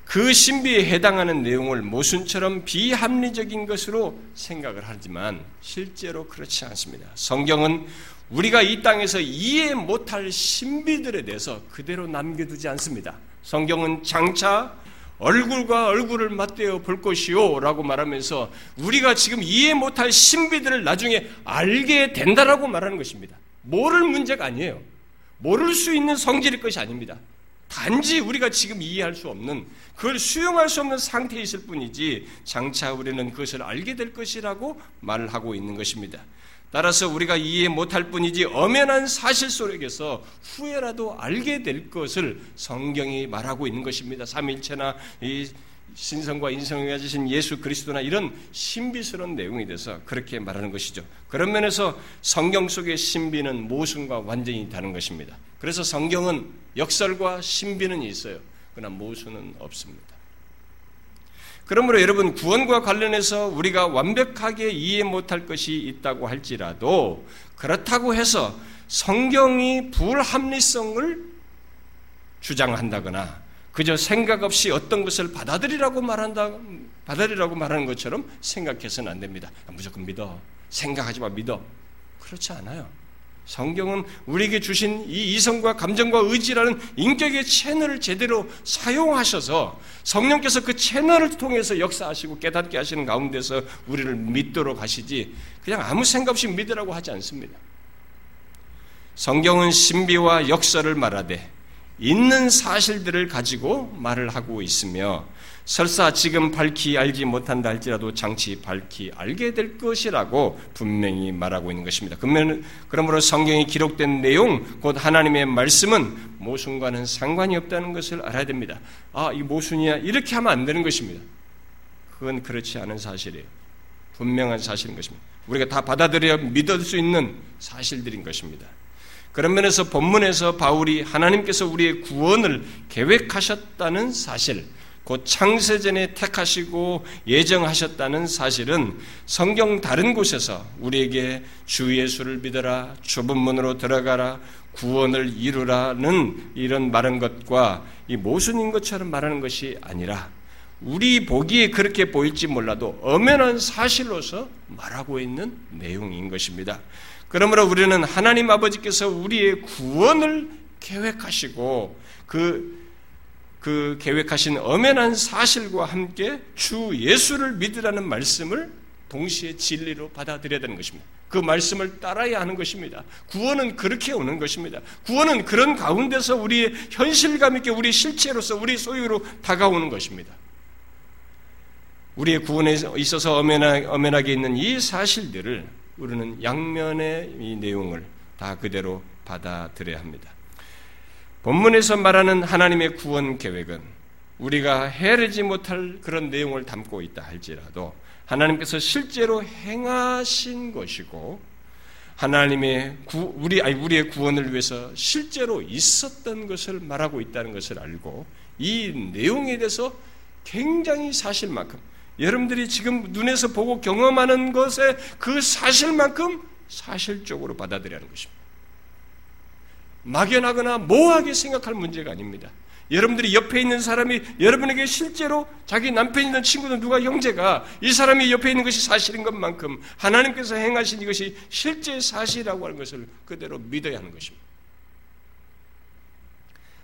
그 신비에 해당하는 내용을 모순처럼 비합리적인 것으로 생각을 하지만 실제로 그렇지 않습니다. 성경은 우리가 이 땅에서 이해 못할 신비들에 대해서 그대로 남겨두지 않습니다. 성경은 장차 얼굴과 얼굴을 맞대어 볼 것이요 라고 말하면서 우리가 지금 이해 못할 신비들을 나중에 알게 된다라고 말하는 것입니다. 모를 문제가 아니에요. 모를 수 있는 성질일 것이 아닙니다. 단지 우리가 지금 이해할 수 없는 그걸 수용할 수 없는 상태에 있을 뿐이지 장차 우리는 그것을 알게 될 것이라고 말을 하고 있는 것입니다. 따라서 우리가 이해 못할 뿐이지 엄연한 사실 속에서 후회라도 알게 될 것을 성경이 말하고 있는 것입니다. 삼일체나 이 신성과 인성을 가지신 예수 그리스도나 이런 신비스러운 내용에 대해서 그렇게 말하는 것이죠. 그런 면에서 성경 속의 신비는 모순과 완전히 다른 것입니다. 그래서 성경은 역설과 신비는 있어요. 그러나 모순은 없습니다. 그러므로 여러분 구원과 관련해서 우리가 완벽하게 이해 못할 것이 있다고 할지라도 그렇다고 해서 성경이 불합리성을 주장한다거나 그저 생각 없이 어떤 것을 받아들이라고 말한다, 받아들이라고 말하는 것처럼 생각해서는 안 됩니다. 무조건 믿어. 생각하지 마, 믿어. 그렇지 않아요. 성경은 우리에게 주신 이 이성과 감정과 의지라는 인격의 채널을 제대로 사용하셔서 성령께서 그 채널을 통해서 역사하시고 깨닫게 하시는 가운데서 우리를 믿도록 하시지 그냥 아무 생각 없이 믿으라고 하지 않습니다. 성경은 신비와 역설을 말하되 있는 사실들을 가지고 말을 하고 있으며 설사 지금 밝히 알지 못한다 할지라도 장치 밝히 알게 될 것이라고 분명히 말하고 있는 것입니다. 그러므로 성경에 기록된 내용, 곧 하나님의 말씀은 모순과는 상관이 없다는 것을 알아야 됩니다. 아, 이 모순이야. 이렇게 하면 안 되는 것입니다. 그건 그렇지 않은 사실이에요. 분명한 사실인 것입니다. 우리가 다 받아들여 믿을 수 있는 사실들인 것입니다. 그런 면에서 본문에서 바울이 하나님께서 우리의 구원을 계획하셨다는 사실, 곧 창세전에 택하시고 예정하셨다는 사실은 성경 다른 곳에서 우리에게 주 예수를 믿어라, 좁은 문으로 들어가라, 구원을 이루라는 이런 말한 것과 이 모순인 것처럼 말하는 것이 아니라 우리 보기에 그렇게 보일지 몰라도 엄연한 사실로서 말하고 있는 내용인 것입니다. 그러므로 우리는 하나님 아버지께서 우리의 구원을 계획하시고 그, 그 계획하신 엄연한 사실과 함께 주 예수를 믿으라는 말씀을 동시에 진리로 받아들여야 되는 것입니다. 그 말씀을 따라야 하는 것입니다. 구원은 그렇게 오는 것입니다. 구원은 그런 가운데서 우리의 현실감 있게 우리 실체로서 우리 소유로 다가오는 것입니다. 우리의 구원에 있어서 엄연하 게 있는 이 사실들을 우리는 양면의 이 내용을 다 그대로 받아들여야 합니다. 본문에서 말하는 하나님의 구원 계획은 우리가 헤아리지 못할 그런 내용을 담고 있다 할지라도 하나님께서 실제로 행하신 것이고 하나님의 구, 우리 아니 우리의 구원을 위해서 실제로 있었던 것을 말하고 있다는 것을 알고 이 내용에 대해서 굉장히 사실만큼 여러분들이 지금 눈에서 보고 경험하는 것에 그 사실만큼 사실적으로 받아들여야 하는 것입니다. 막연하거나 모호하게 생각할 문제가 아닙니다. 여러분들이 옆에 있는 사람이 여러분에게 실제로 자기 남편이든 친구든 누가 형제가 이 사람이 옆에 있는 것이 사실인 것만큼 하나님께서 행하신 이것이 실제 사실이라고 하는 것을 그대로 믿어야 하는 것입니다.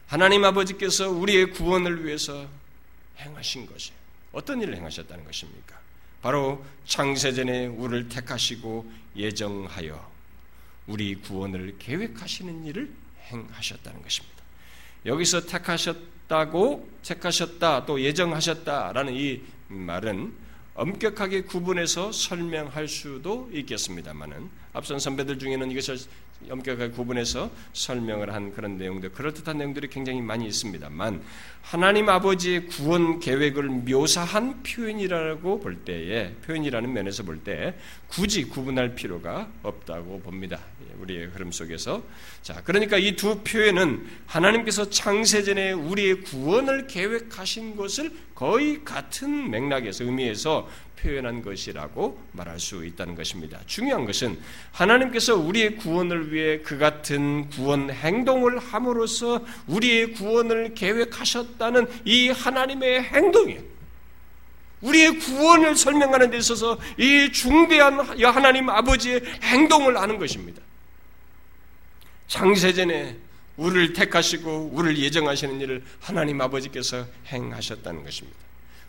하나님 아버지께서 우리의 구원을 위해서 행하신 것이에요. 어떤 일을 행하셨다는 것입니까? 바로 창세전에 우리를 택하시고 예정하여 우리 구원을 계획하시는 일을 행하셨다는 것입니다. 여기서 택하셨다고 택하셨다 또 예정하셨다라는 이 말은 엄격하게 구분해서 설명할 수도 있겠습니다만은 앞선 선배들 중에는 이것을 엄격하게 구분해서 설명을 한 그런 내용들, 그럴듯한 내용들이 굉장히 많이 있습니다만, 하나님 아버지의 구원 계획을 묘사한 표현이라고 볼 때에, 표현이라는 면에서 볼 때, 굳이 구분할 필요가 없다고 봅니다. 예, 우리의 흐름 속에서. 자, 그러니까 이 두 표현은 하나님께서 창세전에 우리의 구원을 계획하신 것을 거의 같은 맥락에서 의미에서 표현한 것이라고 말할 수 있다는 것입니다. 중요한 것은 하나님께서 우리의 구원을 위해 그 같은 구원 행동을 함으로써 우리의 구원을 계획하셨다는 이 하나님의 행동이에요. 우리의 구원을 설명하는 데 있어서 이 중대한 하나님 아버지의 행동을 아는 것입니다. 창세전에 우리를 택하시고 우리를 예정하시는 일을 하나님 아버지께서 행하셨다는 것입니다.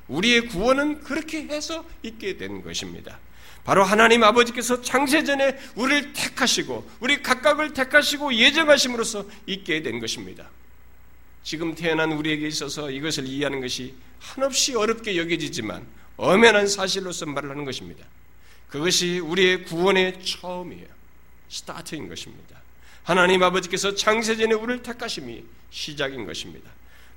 우리의 구원은 그렇게 해서 있게 된 것입니다. 바로 하나님 아버지께서 창세전에 우리를 택하시고 우리 각각을 택하시고 예정하심으로써 있게 된 것입니다. 지금 태어난 우리에게 있어서 이것을 이해하는 것이 한없이 어렵게 여겨지지만 엄연한 사실로서 말을 하는 것입니다. 그것이 우리의 구원의 처음이에요. 스타트인 것입니다. 하나님 아버지께서 창세전에 우리를 택하심이 시작인 것입니다.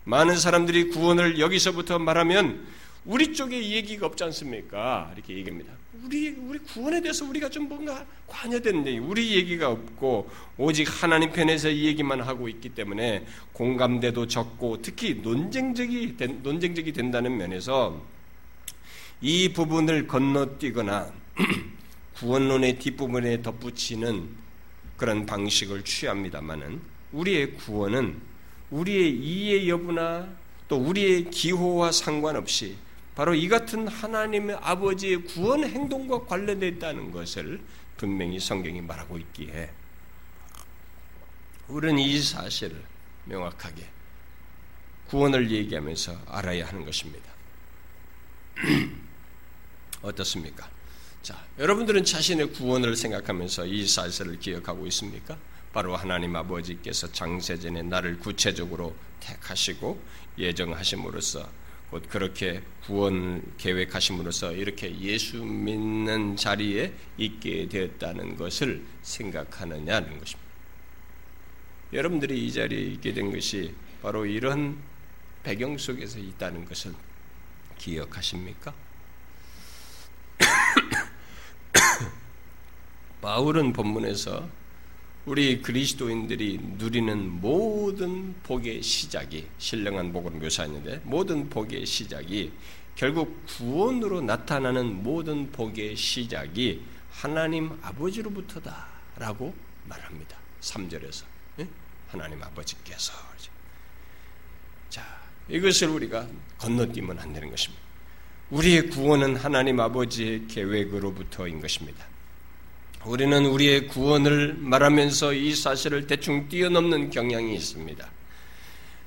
많은 사람들이 구원을 여기서부터 말하면 우리 쪽에 얘기가 없지 않습니까? 이렇게 얘기합니다. 우리 우리 구원에 대해서 우리가 좀 뭔가 관여되는데 우리 얘기가 없고 오직 하나님 편에서 이 얘기만 하고 있기 때문에 공감대도 적고 특히 논쟁적이 논쟁적이 된다는 면에서 이 부분을 건너뛰거나 구원론의 뒷부분에 덧붙이는 그런 방식을 취합니다만은 우리의 구원은 우리의 이해 여부나 또 우리의 기호와 상관없이 바로 이 같은 하나님의 아버지의 구원 행동과 관련되어 있다는 것을 분명히 성경이 말하고 있기에 우리는 이 사실을 명확하게 구원을 얘기하면서 알아야 하는 것입니다. 어떻습니까? 자, 여러분들은 자신의 구원을 생각하면서 이 사실을 기억하고 있습니까? 바로 하나님 아버지께서 장세전에 나를 구체적으로 택하시고 예정하심으로써 곧 그렇게 구원 계획하심으로써 이렇게 예수 믿는 자리에 있게 되었다는 것을 생각하느냐는 것입니다. 여러분들이 이 자리에 있게 된 것이 바로 이런 배경 속에서 있다는 것을 기억하십니까? 바울은 본문에서 우리 그리스도인들이 누리는 모든 복의 시작이 신령한 복으로 묘사했는데 모든 복의 시작이 결국 구원으로 나타나는 모든 복의 시작이 하나님 아버지로부터다라고 말합니다. 3절에서 예? 하나님 아버지께서 자 이것을 우리가 건너뛰면 안 되는 것입니다. 우리의 구원은 하나님 아버지의 계획으로부터인 것입니다. 우리는 우리의 구원을 말하면서 이 사실을 대충 뛰어넘는 경향이 있습니다.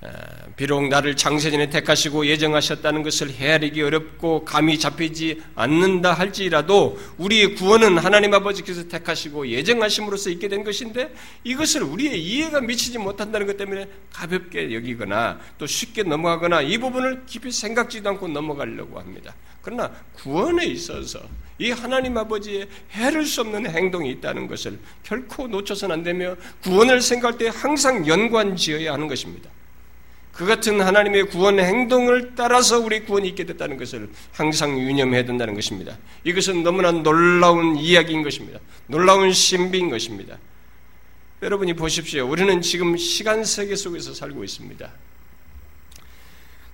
아, 비록 나를 장세전에 택하시고 예정하셨다는 것을 헤아리기 어렵고 감이 잡히지 않는다 할지라도 우리의 구원은 하나님 아버지께서 택하시고 예정하심으로써 있게 된 것인데 이것을 우리의 이해가 미치지 못한다는 것 때문에 가볍게 여기거나 또 쉽게 넘어가거나 이 부분을 깊이 생각지도 않고 넘어가려고 합니다. 그러나 구원에 있어서 이 하나님 아버지의 해를 수 없는 행동이 있다는 것을 결코 놓쳐서는 안 되며 구원을 생각할 때 항상 연관지어야 하는 것입니다. 그 같은 하나님의 구원 행동을 따라서 우리 구원이 있게 됐다는 것을 항상 유념해야 된다는 것입니다. 이것은 너무나 놀라운 이야기인 것입니다. 놀라운 신비인 것입니다. 여러분이 보십시오. 우리는 지금 시간 세계 속에서 살고 있습니다.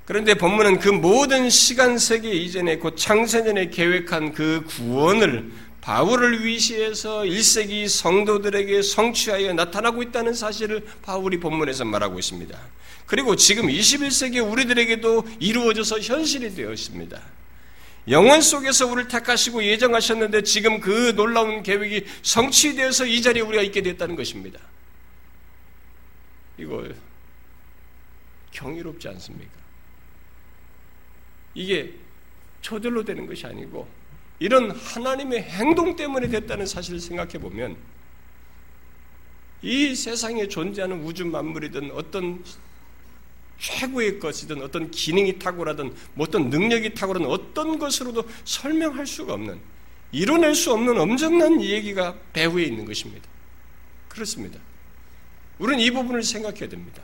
그런데 본문은 그 모든 시간 세계 이전에 곧 창세년에 계획한 그 구원을 바울을 위시해서 1세기 성도들에게 성취하여 나타나고 있다는 사실을 바울이 본문에서 말하고 있습니다. 그리고 지금 21세기 우리들에게도 이루어져서 현실이 되어 있습니다. 영원 속에서 우리를 택하시고 예정하셨는데 지금 그 놀라운 계획이 성취되어서 이 자리에 우리가 있게 됐다는 것입니다. 이거 경이롭지 않습니까? 이게 저절로 되는 것이 아니고 이런 하나님의 행동 때문에 됐다는 사실을 생각해 보면 이 세상에 존재하는 우주 만물이든 어떤 최고의 것이든 어떤 기능이 탁월하든 뭐 어떤 능력이 탁월한 어떤 것으로도 설명할 수가 없는 이뤄낼 수 없는 엄청난 얘기가 배후에 있는 것입니다. 그렇습니다. 우리는 이 부분을 생각해야 됩니다.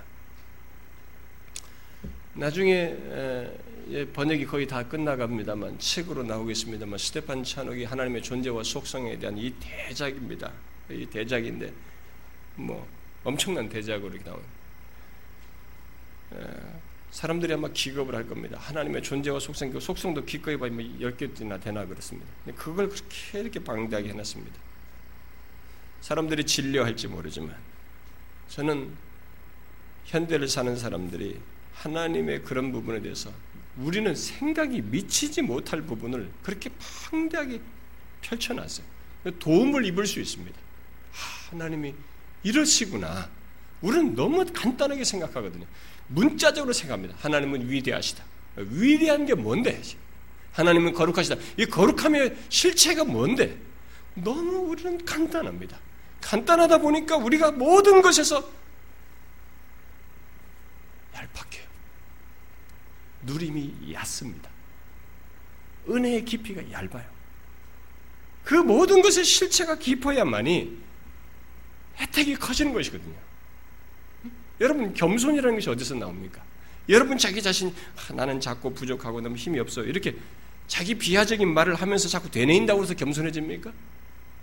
나중에 번역이 거의 다 끝나갑니다만 책으로 나오겠습니다만 스테판 찬옥이 하나님의 존재와 속성에 대한 이 대작입니다. 이 대작인데 뭐 엄청난 대작으로 이렇게 나오는. 사람들이 아마 기겁을 할 겁니다. 하나님의 존재와 속성, 그 속성도 기꺼이 10개나 뭐 되나 그렇습니다. 그걸 그렇게 이렇게 방대하게 해놨습니다. 사람들이 진료할지 모르지만 저는 현대를 사는 사람들이 하나님의 그런 부분에 대해서 우리는 생각이 미치지 못할 부분을 그렇게 방대하게 펼쳐놨어요. 도움을 입을 수 있습니다. 하나님이 이러시구나. 우리는 너무 간단하게 생각하거든요. 문자적으로 생각합니다. 하나님은 위대하시다. 위대한 게 뭔데? 하나님은 거룩하시다. 이 거룩함의 실체가 뭔데? 너무 우리는 간단합니다. 간단하다 보니까 우리가 모든 것에서 얄팍해요. 누림이 얕습니다. 은혜의 깊이가 얇아요. 그 모든 것의 실체가 깊어야만이 혜택이 커지는 것이거든요. 여러분 겸손이라는 것이 어디서 나옵니까? 여러분 자기 자신 아, 나는 작고 부족하고 너무 힘이 없어 이렇게 자기 비하적인 말을 하면서 자꾸 되뇌인다고 해서 겸손해집니까?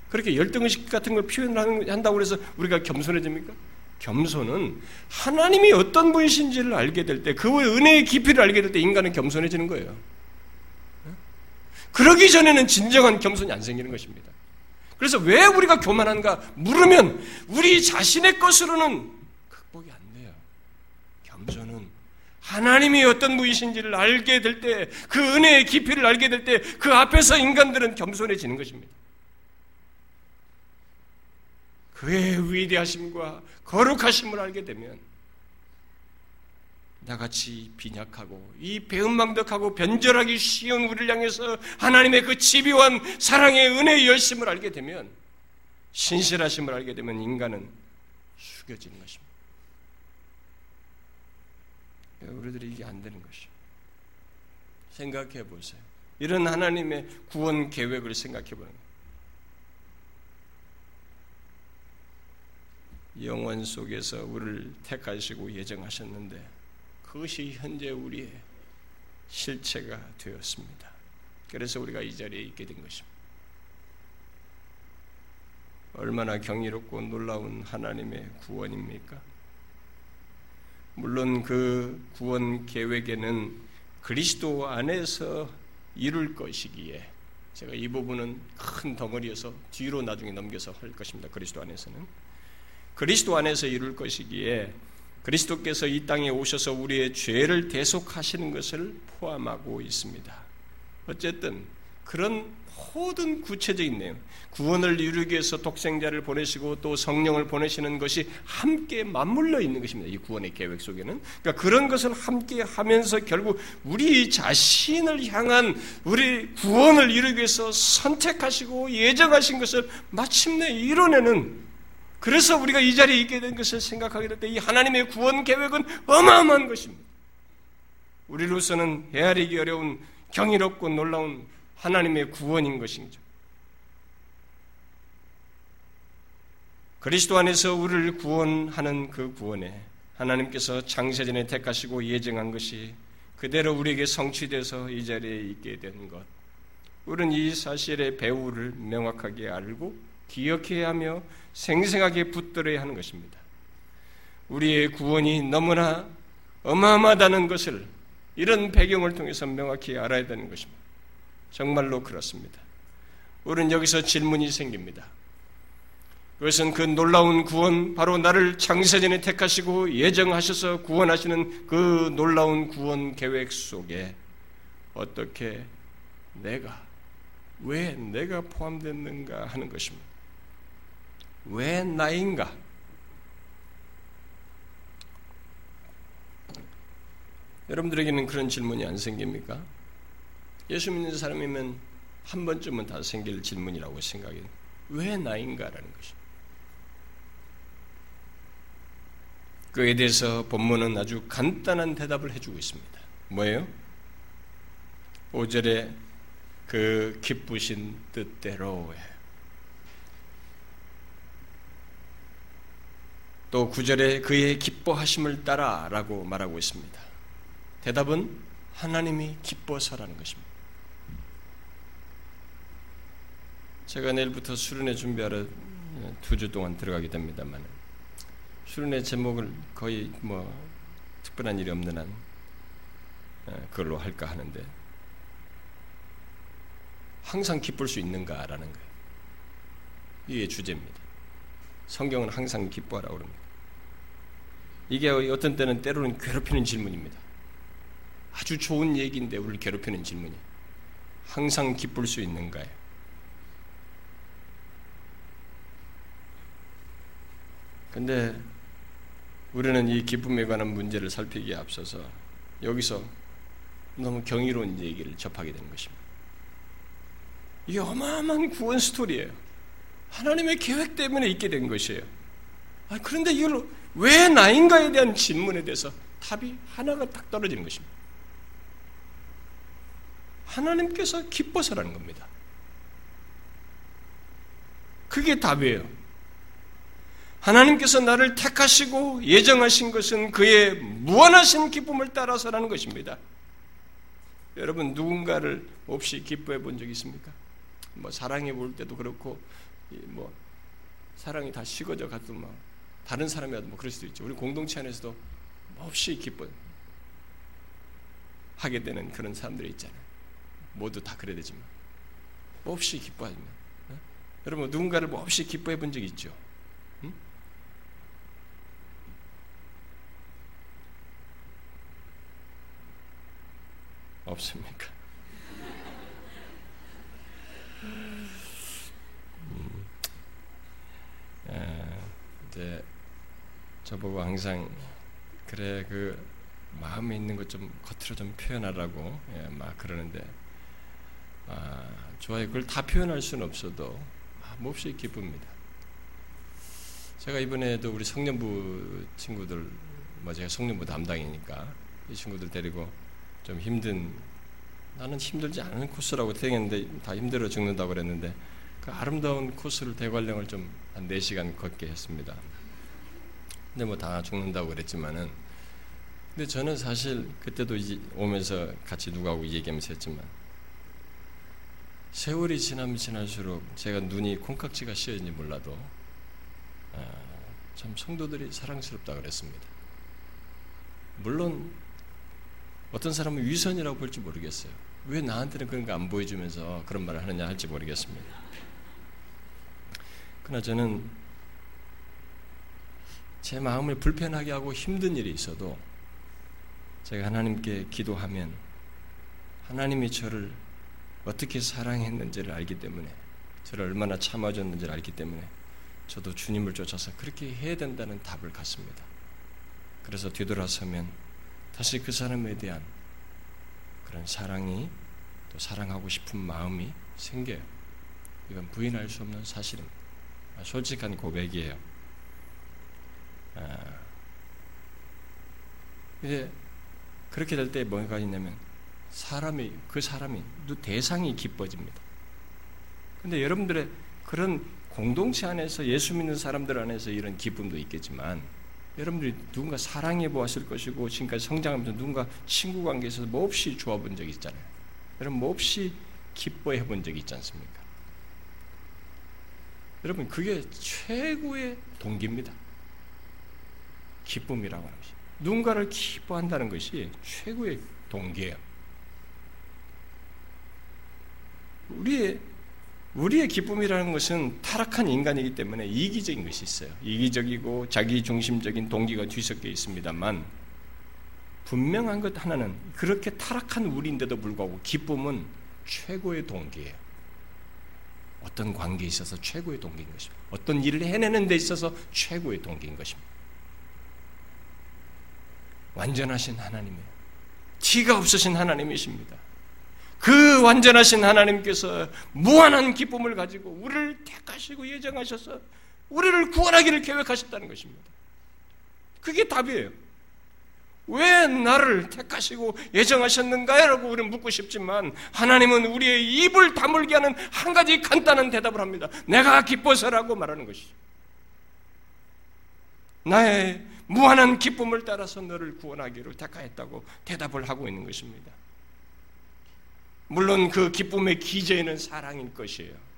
그렇게 열등의식 같은 걸 표현한다고 해서 우리가 겸손해집니까? 겸손은 하나님이 어떤 분이신지를 알게 될 때, 그 은혜의 깊이를 알게 될 때 인간은 겸손해지는 거예요. 그러기 전에는 진정한 겸손이 안 생기는 것입니다. 그래서 왜 우리가 교만한가 물으면 우리 자신의 것으로는 극복이 안 돼요. 겸손은 하나님이 어떤 분이신지를 알게 될 때, 그 은혜의 깊이를 알게 될 때, 그 앞에서 인간들은 겸손해지는 것입니다. 그의 위대하심과 거룩하심을 알게 되면 나같이 빈약하고 이 배은망덕하고 변절하기 쉬운 우리를 향해서 하나님의 그 집요한 사랑의 은혜의 열심을 알게 되면 신실하심을 알게 되면 인간은 숙여지는 것입니다. 우리들이 이게 안 되는 것이죠. 생각해 보세요. 이런 하나님의 구원 계획을 생각해 보는 거예요. 영원 속에서 우리를 택하시고 예정하셨는데 그것이 현재 우리의 실체가 되었습니다. 그래서 우리가 이 자리에 있게 된 것입니다. 얼마나 경이롭고 놀라운 하나님의 구원입니까? 물론 그 구원 계획에는 그리스도 안에서 이룰 것이기에 제가 이 부분은 큰 덩어리여서 뒤로 나중에 넘겨서 할 것입니다. 그리스도 안에서는 그리스도 안에서 이룰 것이기에 그리스도께서 이 땅에 오셔서 우리의 죄를 대속하시는 것을 포함하고 있습니다. 어쨌든 그런 모든 구체적인 내용, 구원을 이루기 위해서 독생자를 보내시고 또 성령을 보내시는 것이 함께 맞물려 있는 것입니다. 이 구원의 계획 속에는. 그러니까 그런 것을 함께 하면서 결국 우리 자신을 향한 우리 구원을 이루기 위해서 선택하시고 예정하신 것을 마침내 이뤄내는 그래서 우리가 이 자리에 있게 된 것을 생각하게 될 때 이 하나님의 구원 계획은 어마어마한 것입니다. 우리로서는 헤아리기 어려운 경이롭고 놀라운 하나님의 구원인 것이죠. 그리스도 안에서 우리를 구원하는 그 구원에 하나님께서 창세전에 택하시고 예정한 것이 그대로 우리에게 성취돼서 이 자리에 있게 된 것. 우리는 이 사실의 배후를 명확하게 알고 기억해야 하며 생생하게 붙들어야 하는 것입니다. 우리의 구원이 너무나 어마어마하다는 것을 이런 배경을 통해서 명확히 알아야 되는 것입니다. 정말로 그렇습니다. 우리는 여기서 질문이 생깁니다. 그것은 그 놀라운 구원, 바로 나를 창세전에 택하시고 예정하셔서 구원하시는 그 놀라운 구원 계획 속에 어떻게 내가, 왜 내가 포함됐는가 하는 것입니다. 왜 나인가? 여러분들에게는 그런 질문이 안 생깁니까? 예수 믿는 사람이면 한 번쯤은 다 생길 질문이라고 생각해요. 왜 나인가라는 것이. 그에 대해서 본문은 아주 간단한 대답을 해주고 있습니다. 뭐예요? 5절에 그 기쁘신 뜻대로 또 9절에 그의 기뻐하심을 따라 라고 말하고 있습니다. 대답은 하나님이 기뻐서라는 것입니다. 제가 내일부터 수련회 준비하러 두 주 동안 들어가게 됩니다만 수련의 제목을 거의 뭐 특별한 일이 없는 한 그걸로 할까 하는데 항상 기쁠 수 있는가라는 거예요. 이게 주제입니다. 성경은 항상 기뻐하라고 그럽니다. 이게 어떤 때는 때로는 괴롭히는 질문입니다. 아주 좋은 얘기인데 우리를 괴롭히는 질문이 항상 기쁠 수 있는가요? 근데 우리는 이 기쁨에 관한 문제를 살피기에 앞서서 여기서 너무 경이로운 얘기를 접하게 되는 것입니다. 이게 어마어마한 구원 스토리예요. 하나님의 계획 때문에 있게 된 것이에요. 아, 그런데 이걸 왜 나인가에 대한 질문에 대해서 답이 하나가 딱 떨어지는 것입니다. 하나님께서 기뻐서라는 겁니다. 그게 답이에요. 하나님께서 나를 택하시고 예정하신 것은 그의 무한하신 기쁨을 따라서라는 것입니다. 여러분 누군가를 없이 기뻐해 본 적 있습니까? 뭐 사랑해 볼 때도 그렇고 뭐 사랑이 다 식어져 가도 뭐 다른 사람이라도 뭐 그럴 수도 있죠. 우리 공동체 안에서도 없이 기뻐 하게 되는 그런 사람들이 있잖아요. 모두 다 그래야 되지만 없이 기뻐하면 네? 여러분 누군가를 뭐 없이 기뻐해 본 적 있죠? 응? 없습니까? 음, 이 제 저보고 항상 그래 그 마음에 있는 것 좀 겉으로 좀 표현하라고 예, 막 그러는데 아, 좋아요. 그걸 다 표현할 수는 없어도 아, 몹시 기쁩니다. 제가 이번에도 우리 성년부 친구들, 뭐 제가 성년부 담당이니까 이 친구들 데리고 좀 힘든 나는 힘들지 않은 코스라고 생각했는데 다 힘들어 죽는다고 그랬는데 그 아름다운 코스를 대관령을 좀 한 4시간 걷게 했습니다. 근데 뭐 다 죽는다고 그랬지만은 근데 저는 사실 그때도 오면서 같이 누가하고 얘기하면서 했지만 세월이 지나면 지날수록 제가 눈이 콩깍지가 씌어있는지 몰라도 아, 참 성도들이 사랑스럽다 그랬습니다. 물론 어떤 사람은 위선이라고 볼지 모르겠어요. 왜 나한테는 그런 거 안 보여주면서 그런 말을 하느냐 할지 모르겠습니다. 그러나 저는 제 마음을 불편하게 하고 힘든 일이 있어도 제가 하나님께 기도하면 하나님이 저를 어떻게 사랑했는지를 알기 때문에 저를 얼마나 참아줬는지를 알기 때문에 저도 주님을 쫓아서 그렇게 해야 된다는 답을 갖습니다. 그래서 뒤돌아서면 다시 그 사람에 대한 그런 사랑이 또 사랑하고 싶은 마음이 생겨요. 이건 부인할 수 없는 사실입니다. 아, 솔직한 고백이에요. 아, 이제 그렇게 될 때 뭐가 있냐면 사람이 그 사람이 대상이 기뻐집니다. 근데 여러분들의 그런 공동체 안에서 예수 믿는 사람들 안에서 이런 기쁨도 있겠지만 여러분들이 누군가 사랑해 보았을 것이고 지금까지 성장하면서 누군가 친구 관계에서 몹시 좋아 본 적이 있잖아요. 여러분 몹시 기뻐해 본 적이 있지 않습니까? 여러분 그게 최고의 동기입니다. 기쁨이라고 하는 것이 누군가를 기뻐한다는 것이 최고의 동기예요. 우리의 우리의 기쁨이라는 것은 타락한 인간이기 때문에 이기적인 것이 있어요. 이기적이고 자기 중심적인 동기가 뒤섞여 있습니다만 분명한 것 하나는 그렇게 타락한 우리인데도 불구하고 기쁨은 최고의 동기예요. 어떤 관계에 있어서 최고의 동기인 것입니다. 어떤 일을 해내는 데 있어서 최고의 동기인 것입니다. 완전하신 하나님이에요. 티가 없으신 하나님이십니다. 그 완전하신 하나님께서 무한한 기쁨을 가지고 우리를 택하시고 예정하셔서 우리를 구원하기를 계획하셨다는 것입니다. 그게 답이에요. 왜 나를 택하시고 예정하셨는가라고 우리는 묻고 싶지만 하나님은 우리의 입을 다물게 하는 한 가지 간단한 대답을 합니다. 내가 기뻐서라고 말하는 것이죠. 나의 무한한 기쁨을 따라서 너를 구원하기로 택하였다고 대답을 하고 있는 것입니다. 물론 그 기쁨의 기저에는 사랑일 것이에요.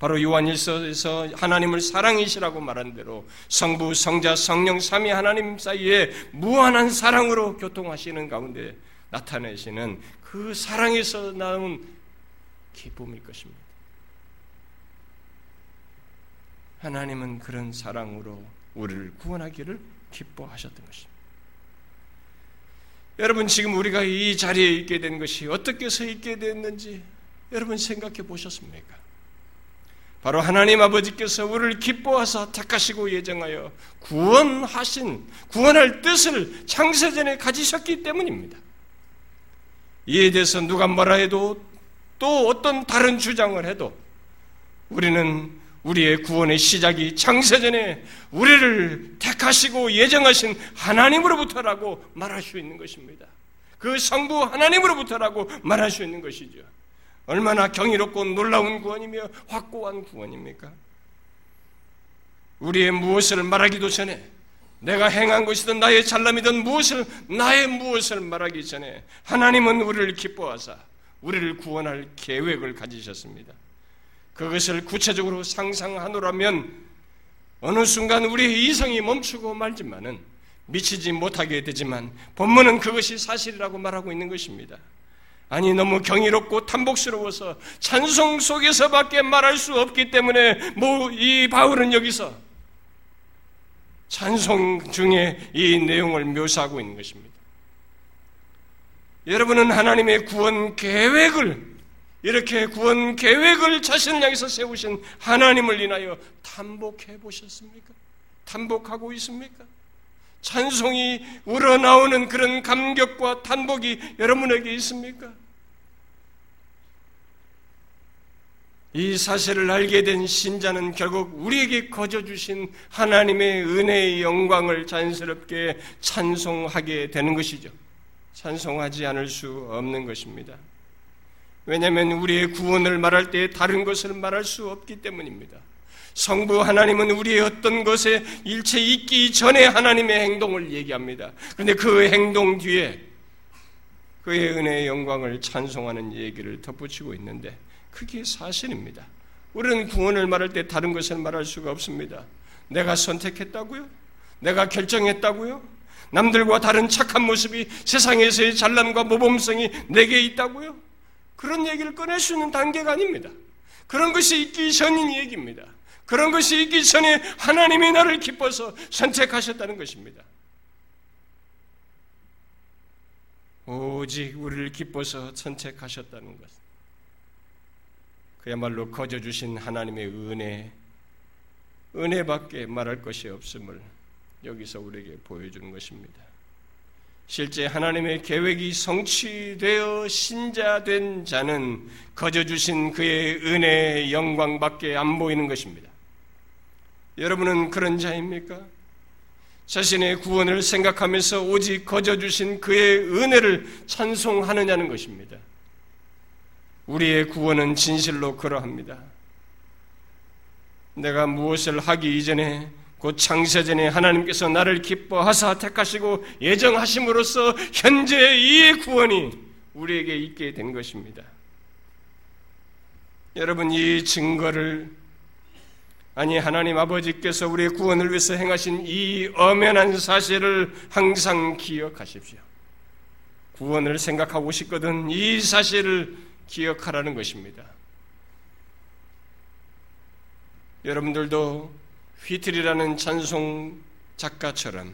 바로 요한일서에서 하나님을 사랑이시라고 말한 대로 성부, 성자, 성령 삼위 하나님 사이에 무한한 사랑으로 교통하시는 가운데 나타내시는 그 사랑에서 나온 기쁨일 것입니다. 하나님은 그런 사랑으로 우리를 구원하기를 기뻐하셨던 것입니다. 여러분 지금 우리가 이 자리에 있게 된 것이 어떻게 해서 있게 됐는지 여러분 생각해 보셨습니까? 바로 하나님 아버지께서 우리를 기뻐하사 택하시고 예정하여 구원하신 구원할 뜻을 창세전에 가지셨기 때문입니다. 이에 대해서 누가 뭐라 해도 또 어떤 다른 주장을 해도 우리는 우리의 구원의 시작이 창세전에 우리를 택하시고 예정하신 하나님으로부터라고 말할 수 있는 것입니다. 그 성부 하나님으로부터라고 말할 수 있는 것이죠. 얼마나 경이롭고 놀라운 구원이며 확고한 구원입니까? 우리의 무엇을 말하기도 전에 내가 행한 것이든 나의 잘남이든 무엇을 나의 무엇을 말하기 전에 하나님은 우리를 기뻐하사 우리를 구원할 계획을 가지셨습니다. 그것을 구체적으로 상상하노라면 어느 순간 우리의 이성이 멈추고 말지만은 미치지 못하게 되지만 본문은 그것이 사실이라고 말하고 있는 것입니다. 아니 너무 경이롭고 탐복스러워서 찬송 속에서밖에 말할 수 없기 때문에 뭐 이 바울은 여기서 찬송 중에 이 내용을 묘사하고 있는 것입니다. 여러분은 하나님의 구원 계획을 이렇게 구원 계획을 자신을 향해서 세우신 하나님을 인하여 탐복해 보셨습니까? 탐복하고 있습니까? 찬송이 우러나오는 그런 감격과 탄복이 여러분에게 있습니까? 이 사실을 알게 된 신자는 결국 우리에게 거저 주신 하나님의 은혜의 영광을 자연스럽게 찬송하게 되는 것이죠. 찬송하지 않을 수 없는 것입니다. 왜냐하면 우리의 구원을 말할 때 다른 것을 말할 수 없기 때문입니다. 성부 하나님은 우리의 어떤 것에 일체 있기 전에 하나님의 행동을 얘기합니다. 그런데 그 행동 뒤에 그의 은혜의 영광을 찬송하는 얘기를 덧붙이고 있는데 그게 사실입니다. 우리는 구원을 말할 때 다른 것을 말할 수가 없습니다. 내가 선택했다고요? 내가 결정했다고요? 남들과 다른 착한 모습이 세상에서의 잘남과 모범성이 내게 있다고요? 그런 얘기를 꺼낼 수 있는 단계가 아닙니다. 그런 것이 있기 전인 얘기입니다. 그런 것이 있기 전에 하나님이 나를 기뻐서 선택하셨다는 것입니다. 오직 우리를 기뻐서 선택하셨다는 것. 그야말로 거저 주신 하나님의 은혜, 은혜밖에 말할 것이 없음을 여기서 우리에게 보여주는 것입니다. 실제 하나님의 계획이 성취되어 신자된 자는 거저 주신 그의 은혜의 영광밖에 안 보이는 것입니다. 여러분은 그런 자입니까? 자신의 구원을 생각하면서 오직 거저 주신 그의 은혜를 찬송하느냐는 것입니다. 우리의 구원은 진실로 그러합니다. 내가 무엇을 하기 이전에 곧 창세전에 하나님께서 나를 기뻐하사 택하시고 예정하심으로써 현재 이 구원이 우리에게 있게 된 것입니다. 여러분 이 증거를 아니 하나님 아버지께서 우리의 구원을 위해서 행하신 이 엄연한 사실을 항상 기억하십시오. 구원을 생각하고 싶거든 이 사실을 기억하라는 것입니다. 여러분들도 휘트리라는 찬송 작가처럼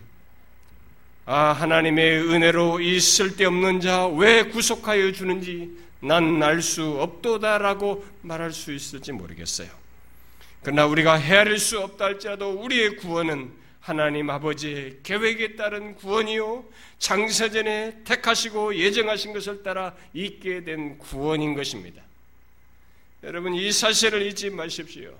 아 하나님의 은혜로 이 쓸데없는 자 왜 구속하여 주는지 난 알 수 없도다라고 말할 수 있을지 모르겠어요. 그러나 우리가 헤아릴 수 없다 할지라도 우리의 구원은 하나님 아버지의 계획에 따른 구원이요 장세전에 택하시고 예정하신 것을 따라 있게 된 구원인 것입니다. 여러분 이 사실을 잊지 마십시오.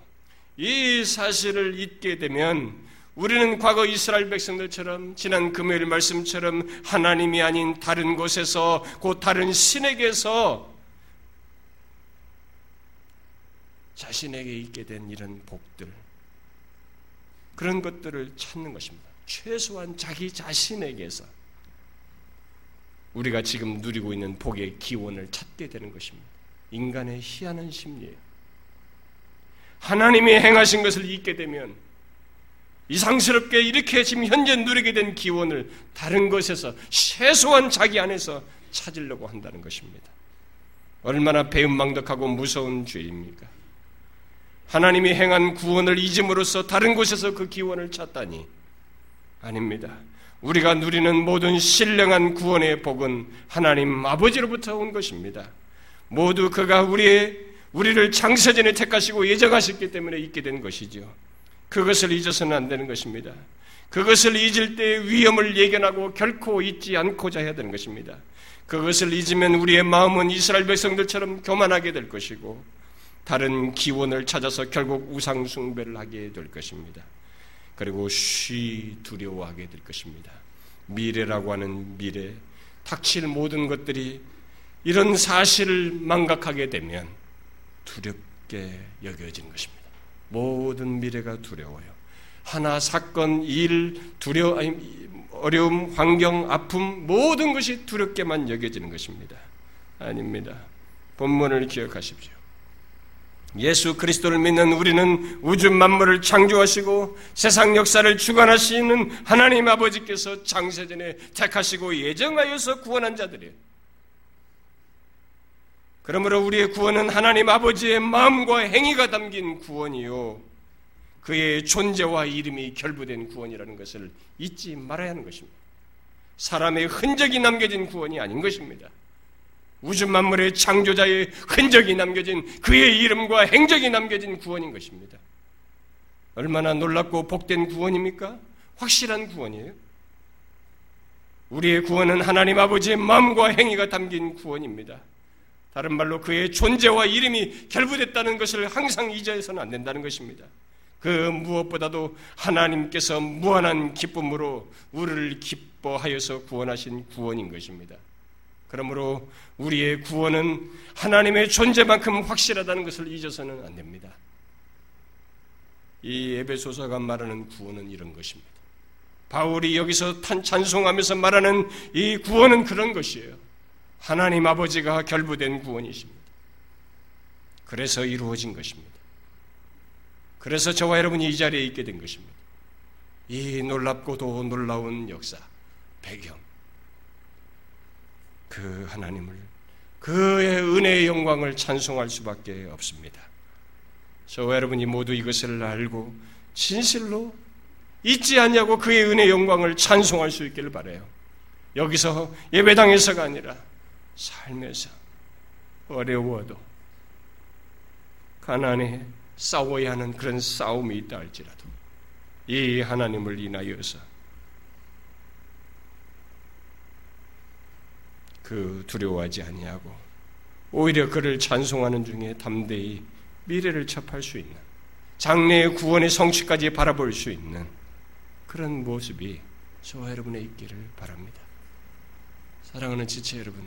이 사실을 잊게 되면 우리는 과거 이스라엘 백성들처럼 지난 금요일 말씀처럼 하나님이 아닌 다른 곳에서 곧 다른 신에게서 자신에게 있게 된 이런 복들 그런 것들을 찾는 것입니다. 최소한 자기 자신에게서 우리가 지금 누리고 있는 복의 기원을 찾게 되는 것입니다. 인간의 희한한 심리예요. 하나님이 행하신 것을 잊게 되면 이상스럽게 이렇게 지금 현재 누리게 된 기원을 다른 것에서 최소한 자기 안에서 찾으려고 한다는 것입니다. 얼마나 배은망덕하고 무서운 죄입니까? 하나님이 행한 구원을 잊음으로써 다른 곳에서 그 기원을 찾다니 아닙니다. 우리가 누리는 모든 신령한 구원의 복은 하나님 아버지로부터 온 것입니다. 모두 그가 우리의 우리를 창세전에 택하시고 예정하셨기 때문에 있게 된 것이죠. 그것을 잊어서는 안 되는 것입니다. 그것을 잊을 때 위험을 예견하고 결코 잊지 않고자 해야 되는 것입니다. 그것을 잊으면 우리의 마음은 이스라엘 백성들처럼 교만하게 될 것이고 다른 기원을 찾아서 결국 우상 숭배를 하게 될 것입니다. 그리고 쉬 두려워하게 될 것입니다. 미래라고 하는 미래, 닥칠 모든 것들이 이런 사실을 망각하게 되면 두렵게 여겨지는 것입니다. 모든 미래가 두려워요. 하나 사건, 일, 두려 어려움, 환경, 아픔 모든 것이 두렵게만 여겨지는 것입니다. 아닙니다. 본문을 기억하십시오. 예수 그리스도를 믿는 우리는 우주 만물을 창조하시고 세상 역사를 주관하시는 하나님 아버지께서 장세전에 택하시고 예정하여서 구원한 자들이에요. 그러므로 우리의 구원은 하나님 아버지의 마음과 행위가 담긴 구원이요. 그의 존재와 이름이 결부된 구원이라는 것을 잊지 말아야 하는 것입니다. 사람의 흔적이 남겨진 구원이 아닌 것입니다. 우주 만물의 창조자의 흔적이 남겨진 그의 이름과 행적이 남겨진 구원인 것입니다. 얼마나 놀랍고 복된 구원입니까? 확실한 구원이에요. 우리의 구원은 하나님 아버지의 마음과 행위가 담긴 구원입니다. 다른 말로 그의 존재와 이름이 결부됐다는 것을 항상 잊어서는 안 된다는 것입니다. 그 무엇보다도 하나님께서 무한한 기쁨으로 우리를 기뻐하여서 구원하신 구원인 것입니다. 그러므로 우리의 구원은 하나님의 존재만큼 확실하다는 것을 잊어서는 안 됩니다. 이 에베소서가 말하는 구원은 이런 것입니다. 바울이 여기서 찬송하면서 말하는 이 구원은 그런 것이에요. 하나님 아버지가 결부된 구원이십니다. 그래서 이루어진 것입니다. 그래서 저와 여러분이 이 자리에 있게 된 것입니다. 이 놀랍고도 놀라운 역사, 배경. 그 하나님을, 그의 은혜의 영광을 찬송할 수밖에 없습니다. 저와 여러분이 모두 이것을 알고 진실로 잊지 않냐고 그의 은혜 영광을 찬송할 수 있기를 바래요. 여기서 예배당에서가 아니라 삶에서 어려워도 가난에 싸워야 하는 그런 싸움이 있다 할지라도 이 하나님을 인하여서 그 두려워하지 아니하고 오히려 그를 찬송하는 중에 담대히 미래를 접할 수 있는 장래의 구원의 성취까지 바라볼 수 있는 그런 모습이 저와 여러분의 있기를 바랍니다. 사랑하는 지체 여러분,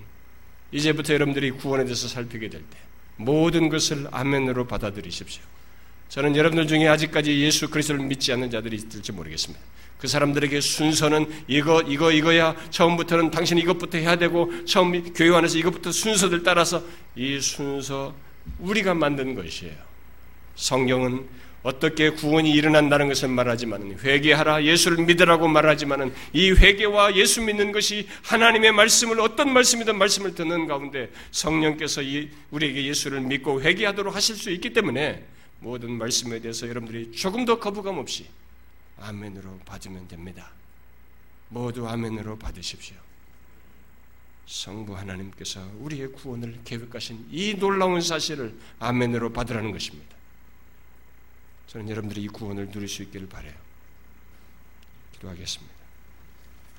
이제부터 여러분들이 구원에 대해서 살피게 될 때 모든 것을 아멘으로 받아들이십시오. 저는 여러분들 중에 아직까지 예수 그리스도를 믿지 않는 자들이 있을지 모르겠습니다. 그 사람들에게 순서는 이거 이거 이거야 처음부터는 당신 이것부터 해야 되고 처음 교회 안에서 이것부터 순서들 따라서 이 순서 우리가 만든 것이에요. 성경은 어떻게 구원이 일어난다는 것을 말하지만 회개하라 예수를 믿으라고 말하지만 이 회개와 예수 믿는 것이 하나님의 말씀을 어떤 말씀이든 말씀을 듣는 가운데 성령께서 우리에게 예수를 믿고 회개하도록 하실 수 있기 때문에 모든 말씀에 대해서 여러분들이 조금 더 거부감 없이 아멘으로 받으면 됩니다. 모두 아멘으로 받으십시오. 성부 하나님께서 우리의 구원을 계획하신 이 놀라운 사실을 아멘으로 받으라는 것입니다. 저는 여러분들이 이 구원을 누릴 수 있기를 바래요. 기도하겠습니다.